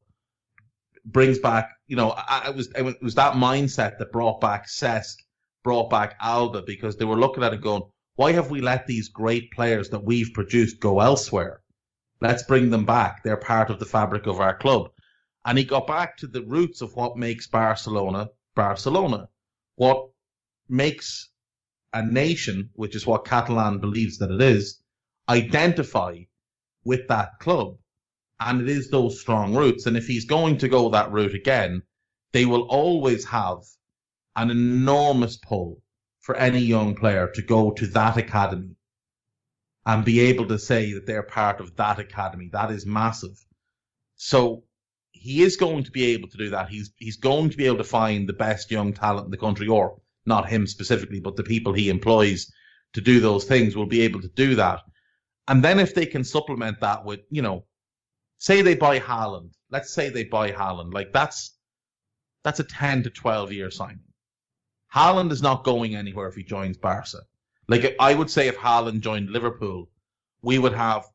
Brings back, you know, I, was it was that mindset that brought back Cesc, brought back Alba because they were looking at it going, why have we let these great players that we've produced go elsewhere? Let's bring them back. They're part of the fabric of our club. And he got back to the roots of what makes Barcelona Barcelona. What makes a nation, which is what Catalan believes that it is, identify with that club. And it is those strong roots. And if he's going to go that route again, they will always have an enormous pull for any young player to go to that academy and be able to say that they're part of that academy. That is massive. So he is going to be able to do that. He's he's going to be able to find the best young talent in the country, or not him specifically, but the people he employs to do those things will be able to do that. And then if they can supplement that with, you know, say they buy Haaland. Let's say they buy Haaland. Like that's that's a 10 to 12 year signing. Haaland is not going anywhere if he joins Barca. Like I would say if Haaland joined Liverpool, we would have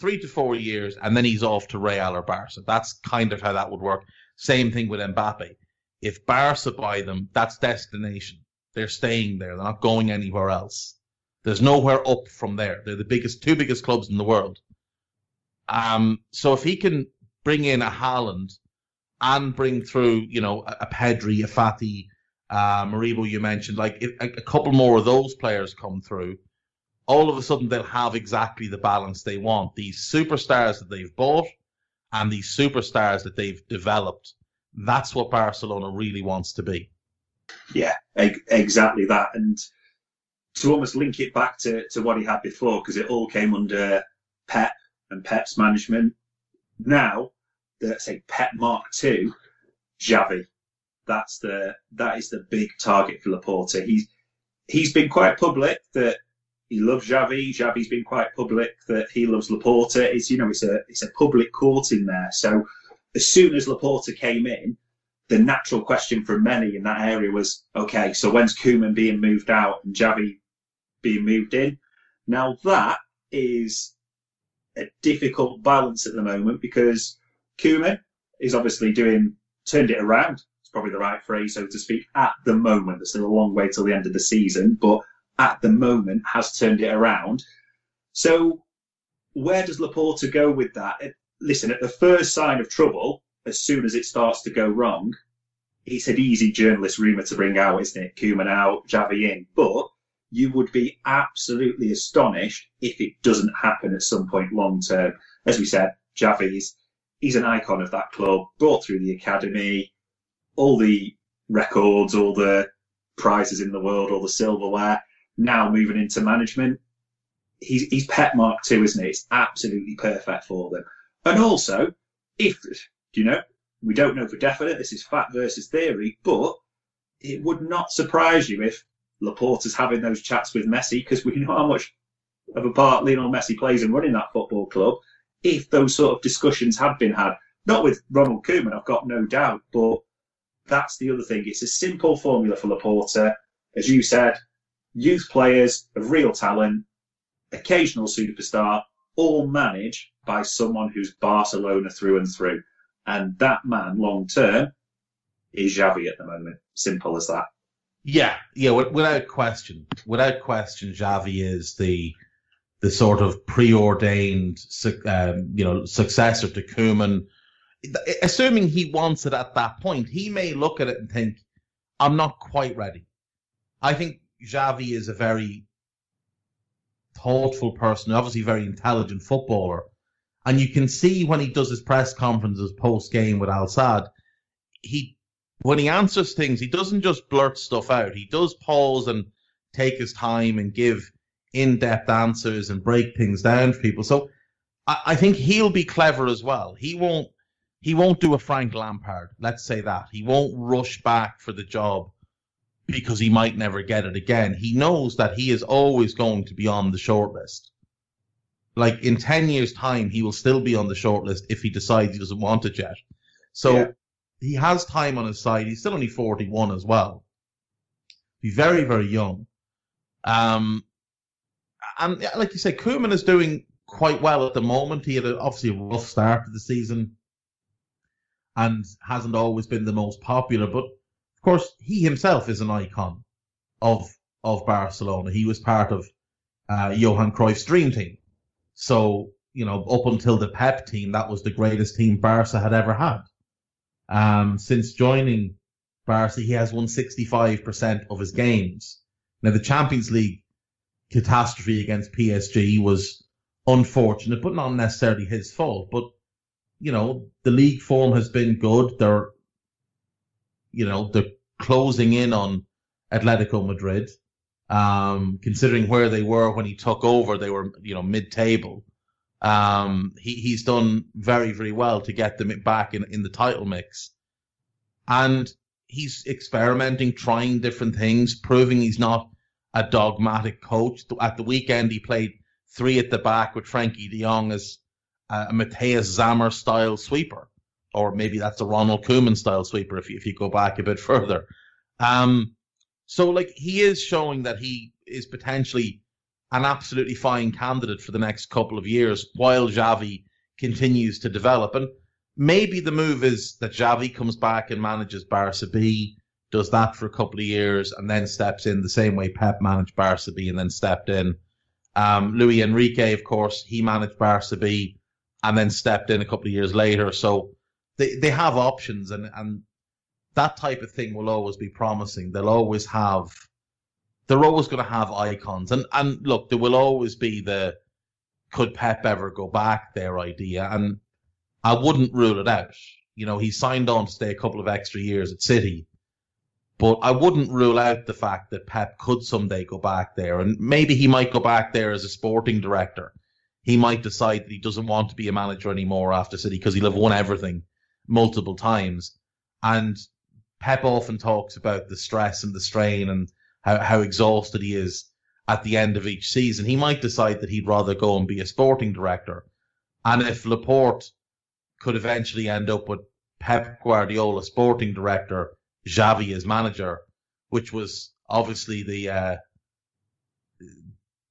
three to four years and then he's off to Real or Barca. That's kind of how that would work. Same thing with Mbappe. If Barca buy them, that's destination. They're staying there. They're not going anywhere else. There's nowhere up from there. They're the biggest, two biggest clubs in the world. Um, so if he can bring in a Haaland and bring through, you know, a, a Pedri, a Fati, uh, Moriba, you mentioned, like if a, a couple more of those players come through, all of a sudden they'll have exactly the balance they want. These superstars that they've bought and these superstars that they've developed. That's what Barcelona really wants to be. Yeah, exactly that. And to almost link it back to, to what he had before, because it all came under Pep and Pep's management. Now, the, say Pep Mark II, Xavi, that's the that is the big target for Laporta. He's he's been quite public that he loves Xavi. Xavi's been quite public that he loves Laporta. It's you know it's a it's a public court in there. So as soon as Laporta came in, the natural question for many in that area was, okay, so when's Koeman being moved out and Xavi being moved in. Now that is a difficult balance at the moment because Koeman is obviously doing turned it around. It's probably the right phrase, so to speak. At the moment, there's still a long way till the end of the season, but at the moment has turned it around. So where does Laporta go with that? Listen, at the first sign of trouble, as soon as it starts to go wrong, it's an easy journalist rumour to bring out, isn't it? Koeman out, Xavi in. But you would be absolutely astonished if it doesn't happen at some point long term. As we said, Xavi's he's an icon of that club, brought through the academy, all the records, all the prizes in the world, all the silverware. Now moving into management, he's he's Pep Mark too, isn't he? It's absolutely perfect for them. And also, if you know, we don't know for definite. This is fact versus theory, but it would not surprise you if Laporta's having those chats with Messi because we know how much of a part Lionel Messi plays in running that football club. If those sort of discussions had been had, not with Ronald Koeman, I've got no doubt, but that's the other thing. It's a simple formula for Laporta. As you said, youth players of real talent, occasional superstar, all managed by someone who's Barcelona through and through. And that man, long term, is Xavi at the moment. Simple as that. Yeah, yeah, without question, without question, Xavi is the the sort of preordained, um, you know, successor to Koeman. Assuming he wants it at that point, he may look at it and think, "I'm not quite ready." I think Xavi is a very thoughtful person, obviously very intelligent footballer, and you can see when he does his press conferences post game with Al Sadd, he when he answers things, he doesn't just blurt stuff out. He does pause and take his time and give in-depth answers and break things down for people. So I, I think he'll be clever as well. He won't he won't do a Frank Lampard. Let's say that he won't rush back for the job because he might never get it again. He knows that he is always going to be on the shortlist. Like in 10 years time, he will still be on the shortlist if he decides he doesn't want it yet. So yeah. He has time on his side. He's still only 41 as well. He's very, very young. Um, and like you say, Koeman is doing quite well at the moment. He had a, obviously a rough start to the season and hasn't always been the most popular, but of course, he himself is an icon of of Barcelona. He was part of uh, Johan Cruyff's dream team. So, you know, up until the Pep team, that was the greatest team Barca had ever had. Um, since joining Barca, he has won 65% of his games. Now, the Champions League catastrophe against PSG was unfortunate, but not necessarily his fault. But, you know, the league form has been good. They're, you know, they're closing in on Atletico Madrid. Um, considering where they were when he took over, they were, you know, mid-table. Um, he, he's done very, very well to get them back in, in the title mix. And he's experimenting, trying different things, proving he's not a dogmatic coach. At the weekend, he played three at the back with Frenkie de Jong as a Matthias Sammer style sweeper or maybe that's a Ronald Koeman style sweeper if you, if you go back a bit further. Um, so like he is showing that he is potentially an absolutely fine candidate for the next couple of years while Xavi continues to develop. And maybe the move is that Xavi comes back and manages Barca B, does that for a couple of years, and then steps in the same way Pep managed Barca B and then stepped in. Um, Luis Enrique, of course, he managed Barca B and then stepped in a couple of years later. So they they have options and and that type of thing will always be promising. They'll always have they're always going to have icons and and look there will always be the could Pep ever go back their idea and I wouldn't rule it out. You know, he signed on to stay a couple of extra years at City. But I wouldn't rule out the fact that Pep could someday go back there and maybe he might go back there as a sporting director. He might decide that he doesn't want to be a manager anymore after City because he'll have won everything multiple times. And Pep often talks about the stress and the strain and how, how exhausted he is at the end of each season. He might decide that he'd rather go and be a sporting director. And if Laporte could eventually end up with Pep Guardiola, sporting director, Xavi as manager, which was obviously the uh,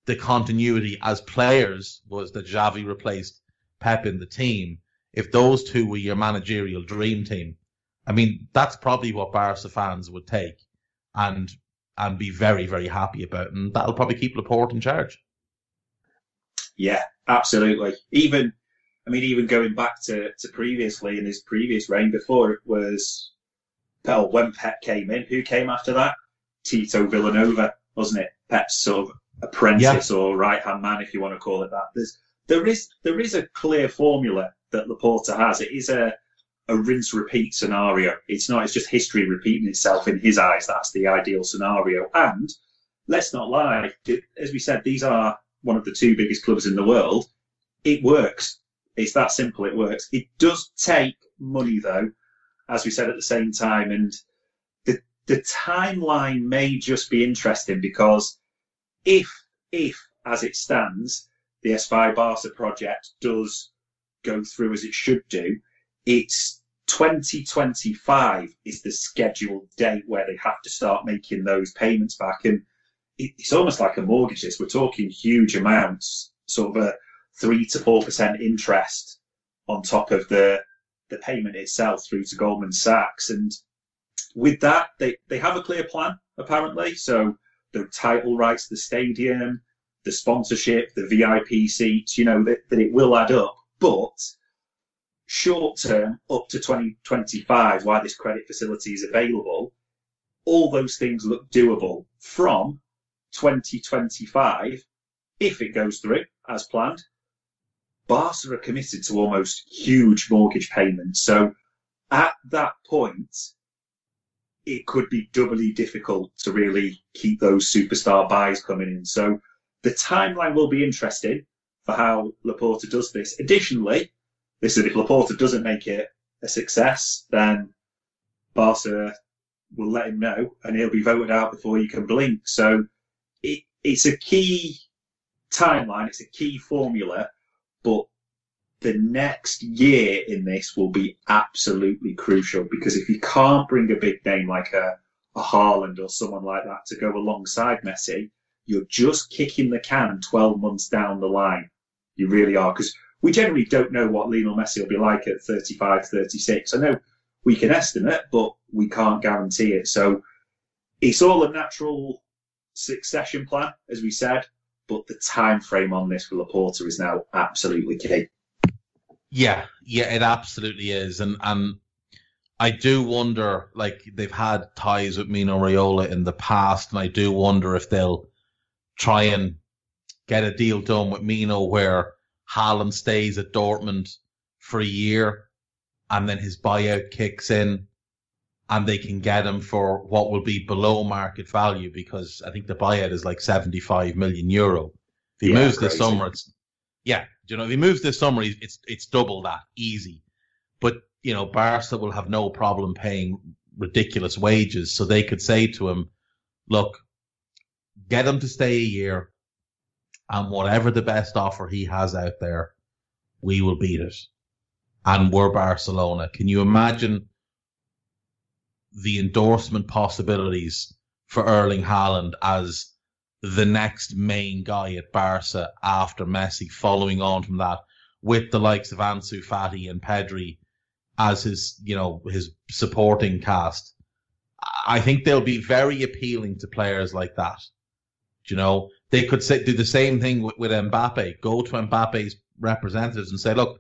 the continuity as players was that Xavi replaced Pep in the team if those two were your managerial dream team, I mean, that's probably what Barca fans would take and and be very, very happy about. And that'll probably keep Laporte in charge. Yeah, absolutely. Even, I mean, even going back to, to previously in his previous reign before it was, well, when Pep came in, who came after that? Tito Vilanova, wasn't it? Pep's sort of apprentice yeah. or right hand man, if you want to call it that. There's, there is, there is a clear formula that Laporta has. It is a a rinse repeat scenario. It's not. It's just history repeating itself in his eyes. That's the ideal scenario. And let's not lie. As we said, these are one of the two biggest clubs in the world. It works. It's that simple. It works. It does take money though, as we said at the same time, and the the timeline may just be interesting because if if as it stands, the Espai Barca project does go through as it should do, it's 2025 is the scheduled date where they have to start making those payments back. And it's almost like a mortgage. This we're talking huge amounts, sort of a three to four percent interest on top of the the payment itself through to Goldman Sachs. And with that, they, they have a clear plan apparently. So the title rights, the stadium, the sponsorship, the VIP seats, you know, that, that it will add up. But short term, up to 2025, why this credit facility is available, all those things look doable from 2025 if it goes through as planned. Barca are committed to almost huge mortgage payments. So at that point, it could be doubly difficult to really keep those superstar buys coming in. So the timeline will be interesting for how Laporta does this. Additionally, said if Laporta doesn't make it a success, then Barca will let him know and he'll be voted out before you can blink. So it, it's a key timeline, it's a key formula, but the next year in this will be absolutely crucial because if you can't bring a big name like a, a Haaland or someone like that to go alongside Messi, you're just kicking the can 12 months down the line. You really are. Because we generally don't know what Lionel Messi will be like at 35, 36. I know we can estimate, but we can't guarantee it. So it's all a natural succession plan, as we said, but the time frame on this for Laporta is now absolutely key. Yeah, yeah, it absolutely is. And and I do wonder, like they've had ties with Mino Raiola in the past, and I do wonder if they'll try and get a deal done with Mino where Haaland stays at Dortmund for a year and then his buyout kicks in and they can get him for what will be below market value because I think the buyout is like 75 million euro. If he yeah, moves crazy. this summer, it's, yeah, you know, if he moves this summer, it's, it's double that easy. But, you know, Barca will have no problem paying ridiculous wages. So they could say to him, look, get him to stay a year, and whatever the best offer he has out there, we will beat it. And we're Barcelona. Can you imagine the endorsement possibilities for Erling Haaland as the next main guy at Barca after Messi, following on from that with the likes of Ansu Fati and Pedri as his, you know, his supporting cast. I think they'll be very appealing to players like that. Do You know, they could say, do the same thing with, with Mbappe. Go to Mbappe's representatives and say, look,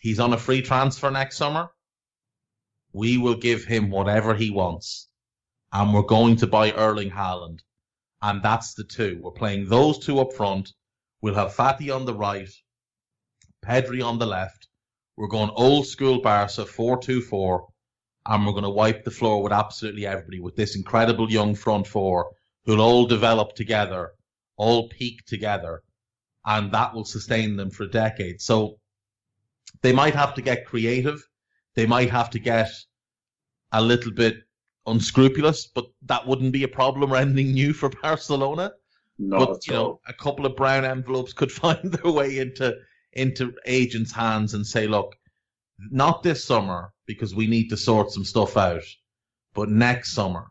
he's on a free transfer next summer. We will give him whatever he wants. And we're going to buy Erling Haaland. And that's the two. We're playing those two up front. We'll have Fati on the right, Pedri on the left. We're going old school Barca 4-2-4 and we're going to wipe the floor with absolutely everybody with this incredible young front four who'll all develop together, all peak together, and that will sustain them for a decade. So they might have to get creative. They might have to get a little bit unscrupulous, but that wouldn't be a problem or anything new for Barcelona. Not but you know, a couple of brown envelopes could find their way into into agents' hands and say, look, not this summer because we need to sort some stuff out, but next summer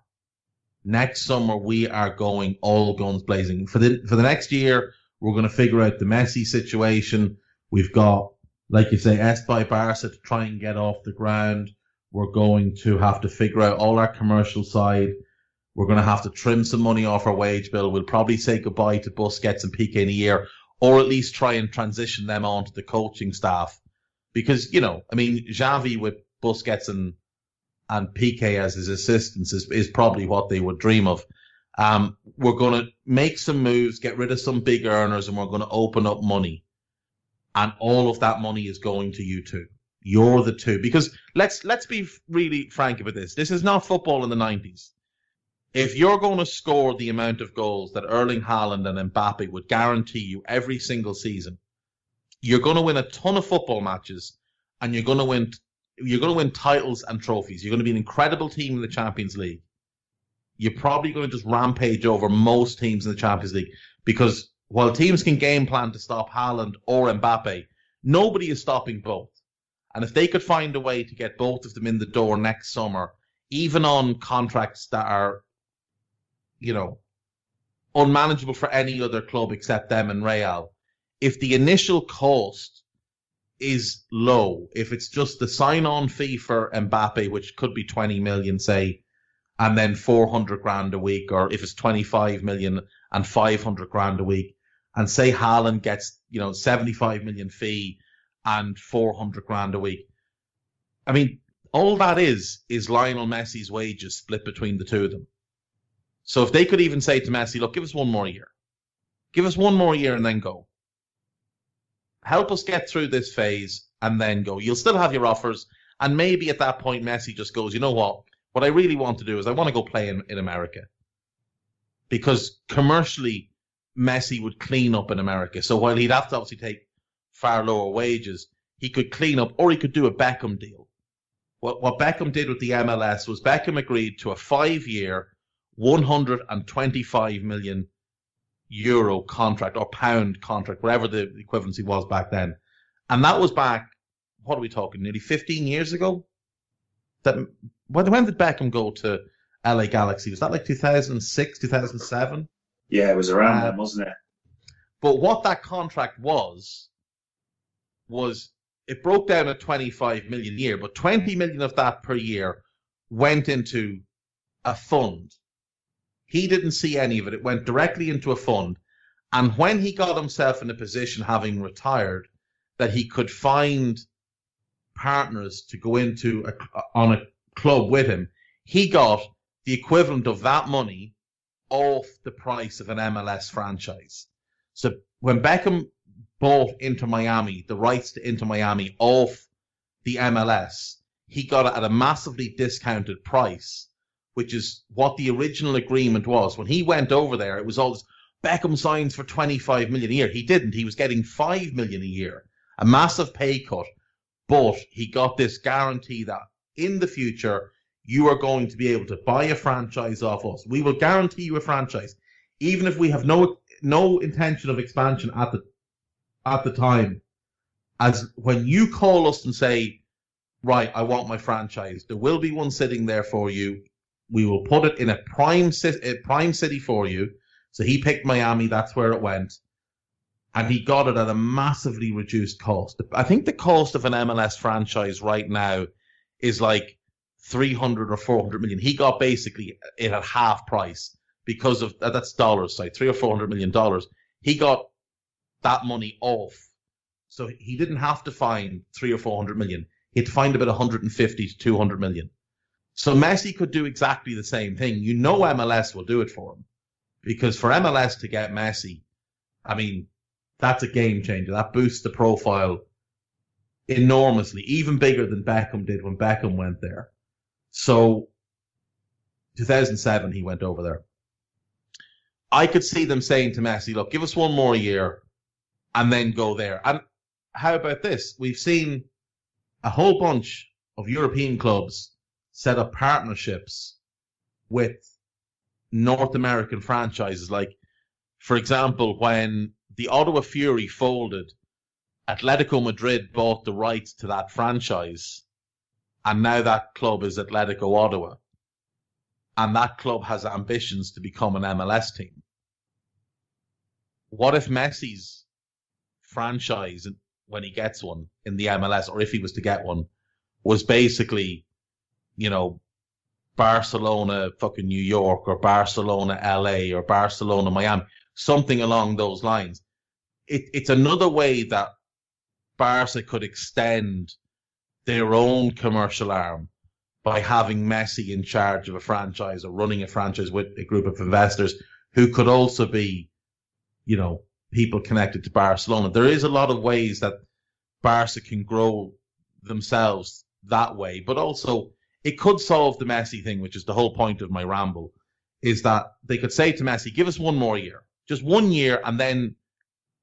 next summer we are going all guns blazing. For the for the next year, we're going to figure out the Messi situation. We've got, like you say, Espai Barca to try and get off the ground. We're going to have to figure out all our commercial side. We're going to have to trim some money off our wage bill. We'll probably say goodbye to Busquets and Piqué in a year, or at least try and transition them onto the coaching staff. Because, you know, I mean, Xavi with Busquets and and Piqué as his assistants is, is probably what they would dream of. Um, we're going to make some moves, get rid of some big earners, and we're going to open up money. And all of that money is going to you two. You're the two because let's let's be really frank about this. This is not football in the nineties. If you're going to score the amount of goals that Erling Haaland and Mbappe would guarantee you every single season, you're going to win a ton of football matches, and you're going to win you're going to win titles and trophies. You're going to be an incredible team in the Champions League. You're probably going to just rampage over most teams in the Champions League because while teams can game plan to stop Haaland or Mbappe, nobody is stopping both. And if they could find a way to get both of them in the door next summer, even on contracts that are, you know, unmanageable for any other club except them and Real, if the initial cost is low, if it's just the sign on fee for Mbappe, which could be 20 million, say, and then 400 grand a week, or if it's 25 million and 500 grand a week, and say Haaland gets, you know, 75 million fee and 400 grand a week. I mean, all that is, is Lionel Messi's wages split between the two of them. So if they could even say to Messi, look, give us one more year. Give us one more year and then go. Help us get through this phase and then go. You'll still have your offers. And maybe at that point, Messi just goes, you know what? What I really want to do is I want to go play in, in America. Because commercially, Messi would clean up in America. So while he'd have to obviously take far lower wages, he could clean up or he could do a Beckham deal. What, what Beckham did with the MLS was Beckham agreed to a five year, 125 million euro contract or pound contract, whatever the equivalency was back then. And that was back, what are we talking, nearly 15 years ago? That when, when did Beckham go to LA Galaxy? Was that like 2006, 2007? Yeah, it was around uh, then, wasn't it? But what that contract was, was it broke down at 25 million a year, but 20 million of that per year went into a fund. He didn't see any of it. It went directly into a fund. And when he got himself in a position, having retired, that he could find partners to go into a, on a club with him, he got the equivalent of that money off the price of an MLS franchise. So when Beckham bought into Miami, the rights to Inter Miami off the MLS, he got it at a massively discounted price, which is what the original agreement was. When he went over there, it was all this, Beckham signs for 25 million a year. He didn't. He was getting 5 million a year, a massive pay cut, but he got this guarantee that in the future, you are going to be able to buy a franchise off us. We will guarantee you a franchise, even if we have no no intention of expansion at the at the time. As when you call us and say, right, I want my franchise, there will be one sitting there for you. We will put it in a prime city, a prime city for you. So he picked Miami. That's where it went. And he got it at a massively reduced cost. I think the cost of an MLS franchise right now is like 300 or 400 million. He got basically it at half price because of uh, that's dollars, sorry, three or 400 million dollars. He got that money off. So he didn't have to find three or 400 million. He had to find about 150 to 200 million. So Messi could do exactly the same thing. You know MLS will do it for him because for MLS to get Messi, I mean, that's a game changer. That boosts the profile enormously, even bigger than Beckham did when Beckham went there. So 2007, he went over there. I could see them saying to Messi, look, give us one more year and then go there. And how about this? We've seen a whole bunch of European clubs set up partnerships with North American franchises. Like, for example, when the Ottawa Fury folded, Atletico Madrid bought the rights to that franchise and now that club is Atletico Ottawa. And that club has ambitions to become an MLS team. What if Messi's franchise, when he gets one in the MLS, or if he was to get one, was basically, you know, Barcelona, fucking New York, or Barcelona, LA, or Barcelona, Miami, something along those lines. It, it's another way that Barca could extend their own commercial arm by having Messi in charge of a franchise or running a franchise with a group of investors who could also be, you know, people connected to Barcelona. There is a lot of ways that Barca can grow themselves that way, but also it could solve the Messi thing, which is the whole point of my ramble, is that they could say to Messi, give us one more year, just one year, and then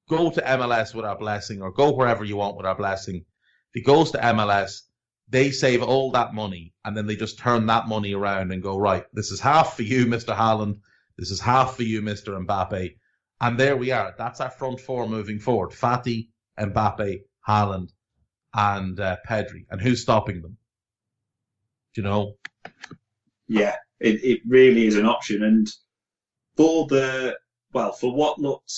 go to MLS with our blessing or go wherever you want with our blessing. If he goes to MLS, they save all that money and then they just turn that money around and go, right, this is half for you, Mr. Haaland. This is half for you, Mr. Mbappe. And there we are. That's our front four moving forward. Fati, Mbappe, Haaland, and uh, Pedri. And who's stopping them? You know? Yeah, it, it really is an option. And for the, well, for what looked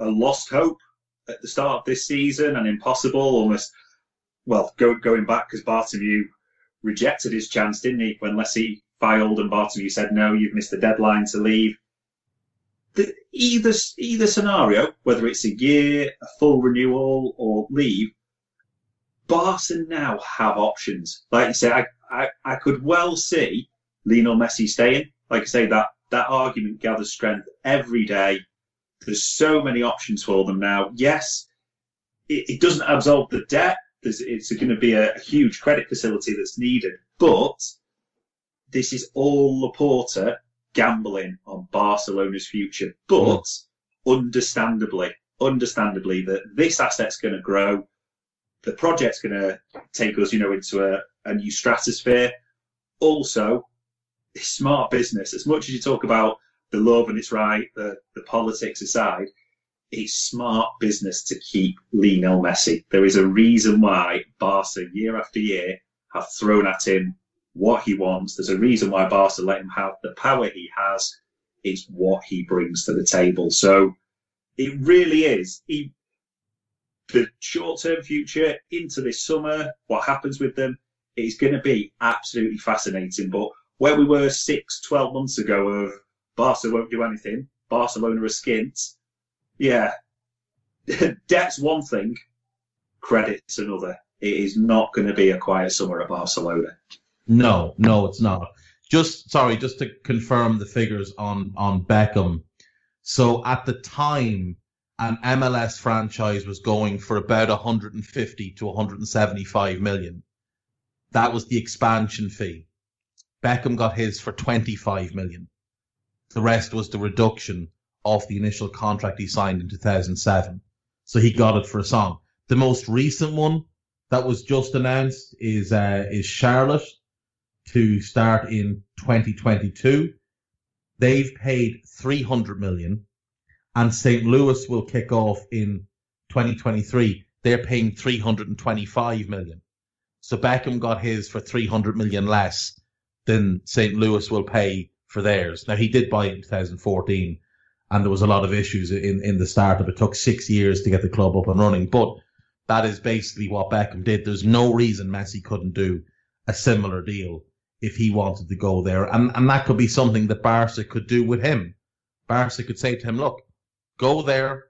a lost hope at the start of this season and impossible, almost, well, go, going back because Bartomeu rejected his chance, didn't he? When Messi filed and Bartomeu said, no, you've missed the deadline to leave. The, either, either scenario, whether it's a year, a full renewal, or leave, Barca now have options. Like you say, I, I, I could well see Lionel Messi staying. Like I say, that, that argument gathers strength every day. There's so many options for them now. Yes, it, it doesn't absolve the debt. There's, it's going to be a, a huge credit facility that's needed, but this is all Laporta gambling on Barcelona's future. But understandably, understandably, that this asset's going to grow. The project's going to take us, you know, into a, a new stratosphere. Also, it's smart business. As much as you talk about the love and it's right, the, the politics aside, it's smart business to keep Lionel Messi. There is a reason why Barca, year after year, have thrown at him what he wants. There's a reason why Barca let him have the power he has. It's what he brings to the table. So it really is. He, the short-term future into this summer, what happens with them, is going to be absolutely fascinating. But where we were six, 12 months ago of Barca won't do anything, Barcelona are skint, yeah, debt's one thing, credit's another. It is not going to be a quiet summer at Barcelona. No, no, it's not. Just sorry, just to confirm the figures on on Beckham. So at the time, an MLS franchise was going for about 150 to 175 million. That was the expansion fee. Beckham got his for 25 million. The rest was the reduction of the initial contract he signed in 2007. So he got it for a song. The most recent one that was just announced is uh, is Charlotte to start in 2022. They've paid 300 million and St. Louis will kick off in 2023. They're paying 325 million. So Beckham got his for 300 million less than St. Louis will pay for theirs. Now he did buy it in 2014 and there was a lot of issues in, in the startup. It took six years to get the club up and running, but that is basically what Beckham did. There's no reason Messi couldn't do a similar deal if he wanted to go there. And, and that could be something that Barca could do with him. Barca could say to him, look, go there,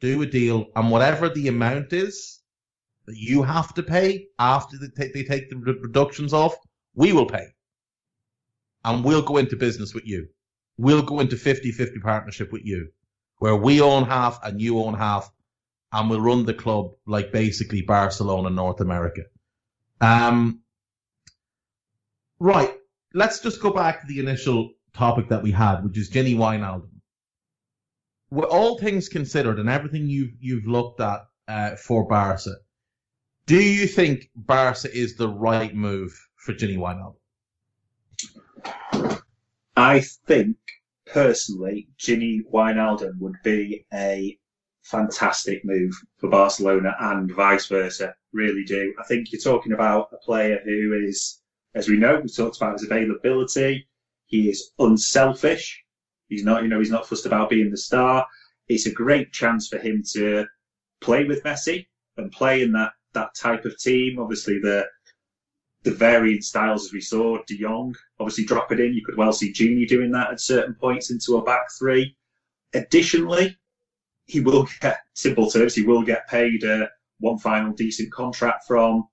do a deal, and whatever the amount is that you have to pay after they take, they take the reductions off, we will pay. And we'll go into business with you. We'll go into 50-50 partnership with you, where we own half and you own half, and we'll run the club like basically Barcelona North America. Um, Right. Let's just go back to the initial topic that we had, which is Gini Wijnaldum. With all things considered and everything you've you've looked at uh, for Barca, do you think Barca is the right move for Gini Wijnaldum? I think personally, Gini Wijnaldum would be a fantastic move for Barcelona and vice versa. Really do. I think you're talking about a player who is as we know, we talked about his availability. He is unselfish. He's not, you know, he's not fussed about being the star. It's a great chance for him to play with Messi and play in that that type of team. Obviously, the the varying styles as we saw, De Jong obviously drop it in. You could well see Gini doing that at certain points into a back three. Additionally, he will get simple terms. He will get paid uh, one final decent contract from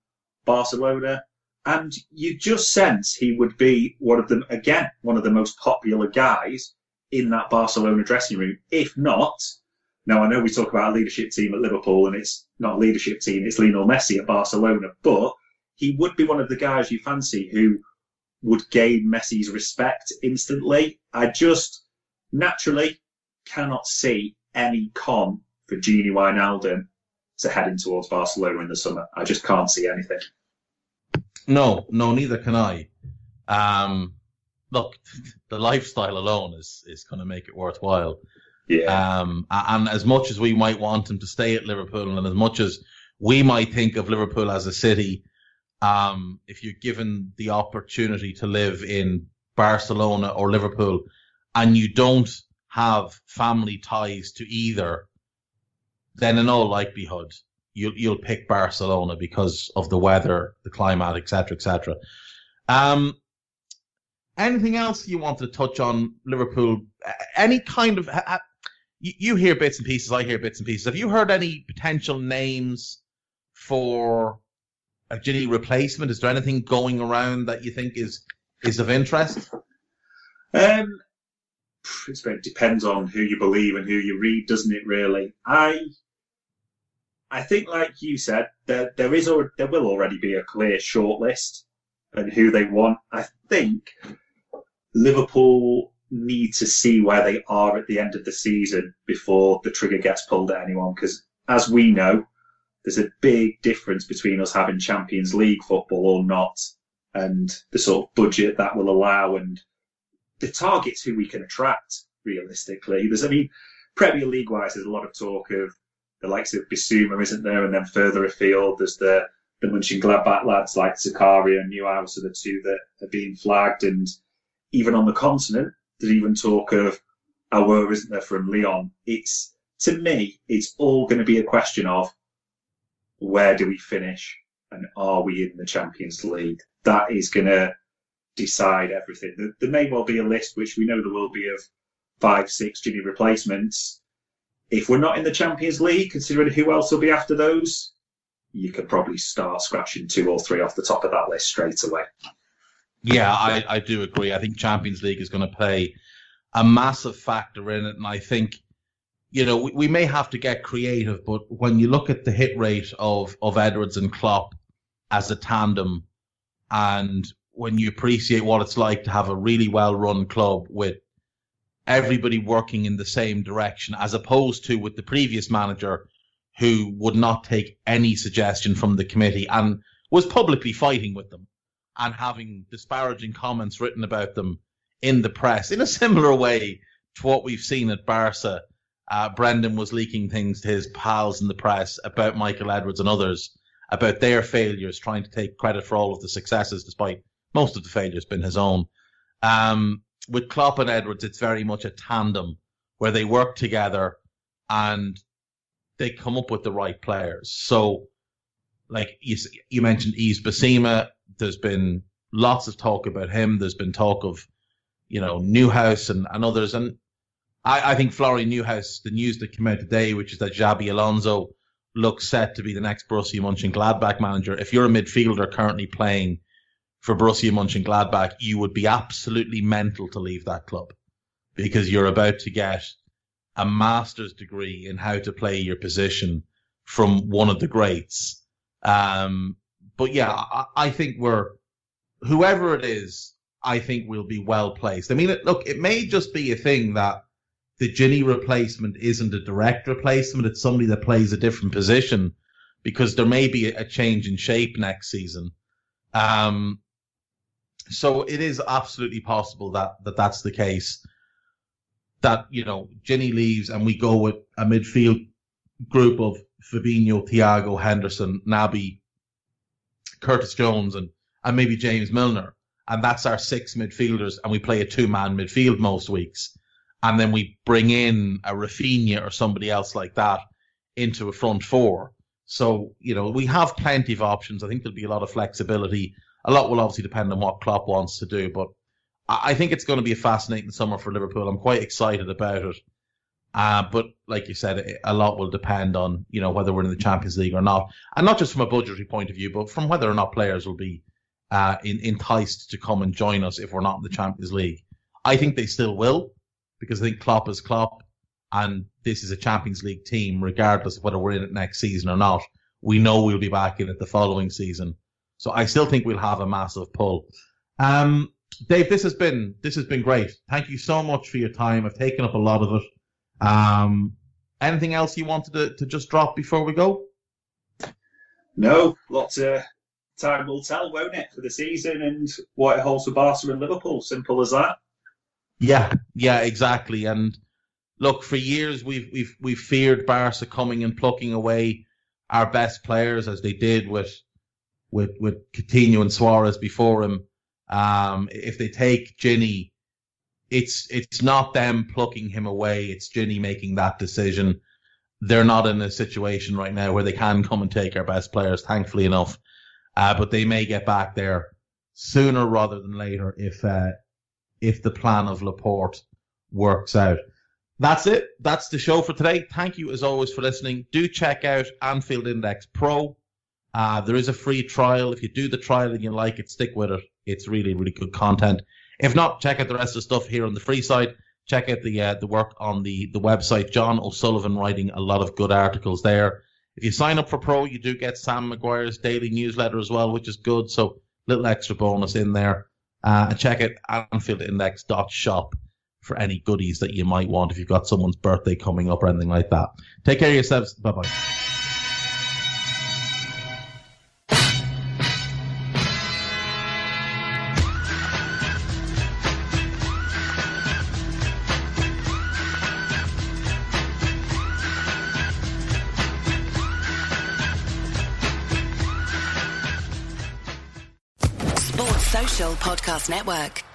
Barcelona and you just sense he would be one of them again, one of the most popular guys in that Barcelona dressing room. If not, Now, I know we talk about a leadership team at Liverpool, and it's not a leadership team, it's Lionel Messi at Barcelona, but he would be one of the guys you fancy who would gain Messi's respect instantly. I just naturally cannot see any con for Gini Wijnaldum to heading towards Barcelona in the summer. I just can't see anything. No, no, neither can I. Um, look, the lifestyle alone is is going to make it worthwhile. Yeah. Um, and as much as we might want him to stay at Liverpool, and as much as we might think of Liverpool as a city, um, if you're given the opportunity to live in Barcelona or Liverpool, and you don't have family ties to either, then in all likelihood you'll you'll pick Barcelona because of the weather, the climate, etc., etc. Um, anything else you wanted to touch on Liverpool? Any kind of you, you hear bits and pieces, I hear bits and pieces. Have you heard any potential names for a Gini replacement? Is there anything going around that you think is is of interest? Um, it depends on who you believe and who you read, doesn't it? Really, I I think, like you said, there there is or there will already be a clear shortlist and who they want. I think Liverpool need to see where they are at the end of the season before the trigger gets pulled at anyone. Because as we know, there's a big difference between us having Champions League football or not, and the sort of budget that will allow and the targets who we can attract realistically. There's, I mean, Premier League wise, there's a lot of talk of the likes of Bissouma, isn't there? And then further afield, there's the the Mönchengladbach lads like Zakaria and Neuhaus are the two that are being flagged. And even on the continent, there's even talk of Aouar, isn't there, from Lyon? It's to me, it's all going to be a question of where do we finish and are we in the Champions League? That is going to decide everything. There may well be a list, which we know there will be, of five, six Gini replacements if we're not in the Champions League, considering who else will be after those, you could probably start scratching two or three off the top of that list straight away. Yeah, I, I do agree. I think Champions League is going to play a massive factor in it. And I think, you know, we, we may have to get creative, but when you look at the hit rate of, of Edwards and Klopp as a tandem, and when you appreciate what it's like to have a really well run club with everybody working in the same direction, as opposed to with the previous manager who would not take any suggestion from the committee and was publicly fighting with them and having disparaging comments written about them in the press in a similar way to what we've seen at Barca. Uh, Brendan was leaking things to his pals in the press about Michael Edwards and others about their failures, trying to take credit for all of the successes, despite most of the failures being his own. Um, with Klopp and Edwards, it's very much a tandem where they work together and they come up with the right players. So, like you, you mentioned, Yves Bissouma, there's been lots of talk about him. There's been talk of, you know, Neuhaus and, and others. And I, I think Florian Neuhaus, the news that came out today, which is that Xabi Alonso looks set to be the next Borussia Mönchengladbach manager. If you're a midfielder currently playing for Borussia Mönchengladbach, you would be absolutely mental to leave that club because you're about to get a master's degree in how to play your position from one of the greats. Um, but yeah, I, I, think we're whoever it is. I think we'll be well placed. I mean, look, it may just be a thing that the Gini replacement isn't a direct replacement; it's somebody that plays a different position because there may be a change in shape next season. Um, so it is absolutely possible that, that that's the case. That, you know, Gini leaves and we go with a midfield group of Fabinho, Thiago, Henderson, Naby, Curtis Jones, and, and maybe James Milner. And that's our six midfielders, and we play a two man midfield most weeks. And then we bring in a Raphinha or somebody else like that into a front four. So, you know, we have plenty of options. I think there'll be a lot of flexibility a lot will obviously depend on what Klopp wants to do, but I think it's going to be a fascinating summer for Liverpool. I'm quite excited about it. Uh, but like you said, a lot will depend on you know whether we're in the Champions League or not, and not just from a budgetary point of view, but from whether or not players will be uh, in, enticed to come and join us if we're not in the Champions League. I think they still will, because I think Klopp is Klopp, and this is a Champions League team, regardless of whether we're in it next season or not. We know we'll be back in it the following season. So I still think we'll have a massive pull. Um, Dave, this has been this has been great. Thank you so much for your time. I've taken up a lot of it. Um, anything else you wanted to, to just drop before we go? No, lots of time will tell, won't it, for the season and what it holds for Barca and Liverpool. Simple as that. Yeah, yeah, exactly. And look, for years we've we've we've feared Barca coming and plucking away our best players as they did with with with Coutinho and Suarez before him. Um, if they take Gini, it's it's not them plucking him away. It's Gini making that decision. They're not in a situation right now where they can come and take our best players, thankfully enough. Uh, but they may get back there sooner rather than later if uh, if the plan of Laporta works out. That's it. That's the show for today. Thank you as always for listening. Do check out Anfield Index Pro. Uh, there is a free trial. If you do the trial and you like it, stick with it. It's really, really good content. If not, check out the rest of the stuff here on the free side. Check out the uh, the work on the the website. John O'Sullivan writing a lot of good articles there. If you sign up for Pro, you do get Sam McGuire's daily newsletter as well, which is good. So little extra bonus in there. Uh, and check out AnfieldIndex.shop for any goodies that you might want if you've got someone's birthday coming up or anything like that. Take care of yourselves. Bye bye. Network.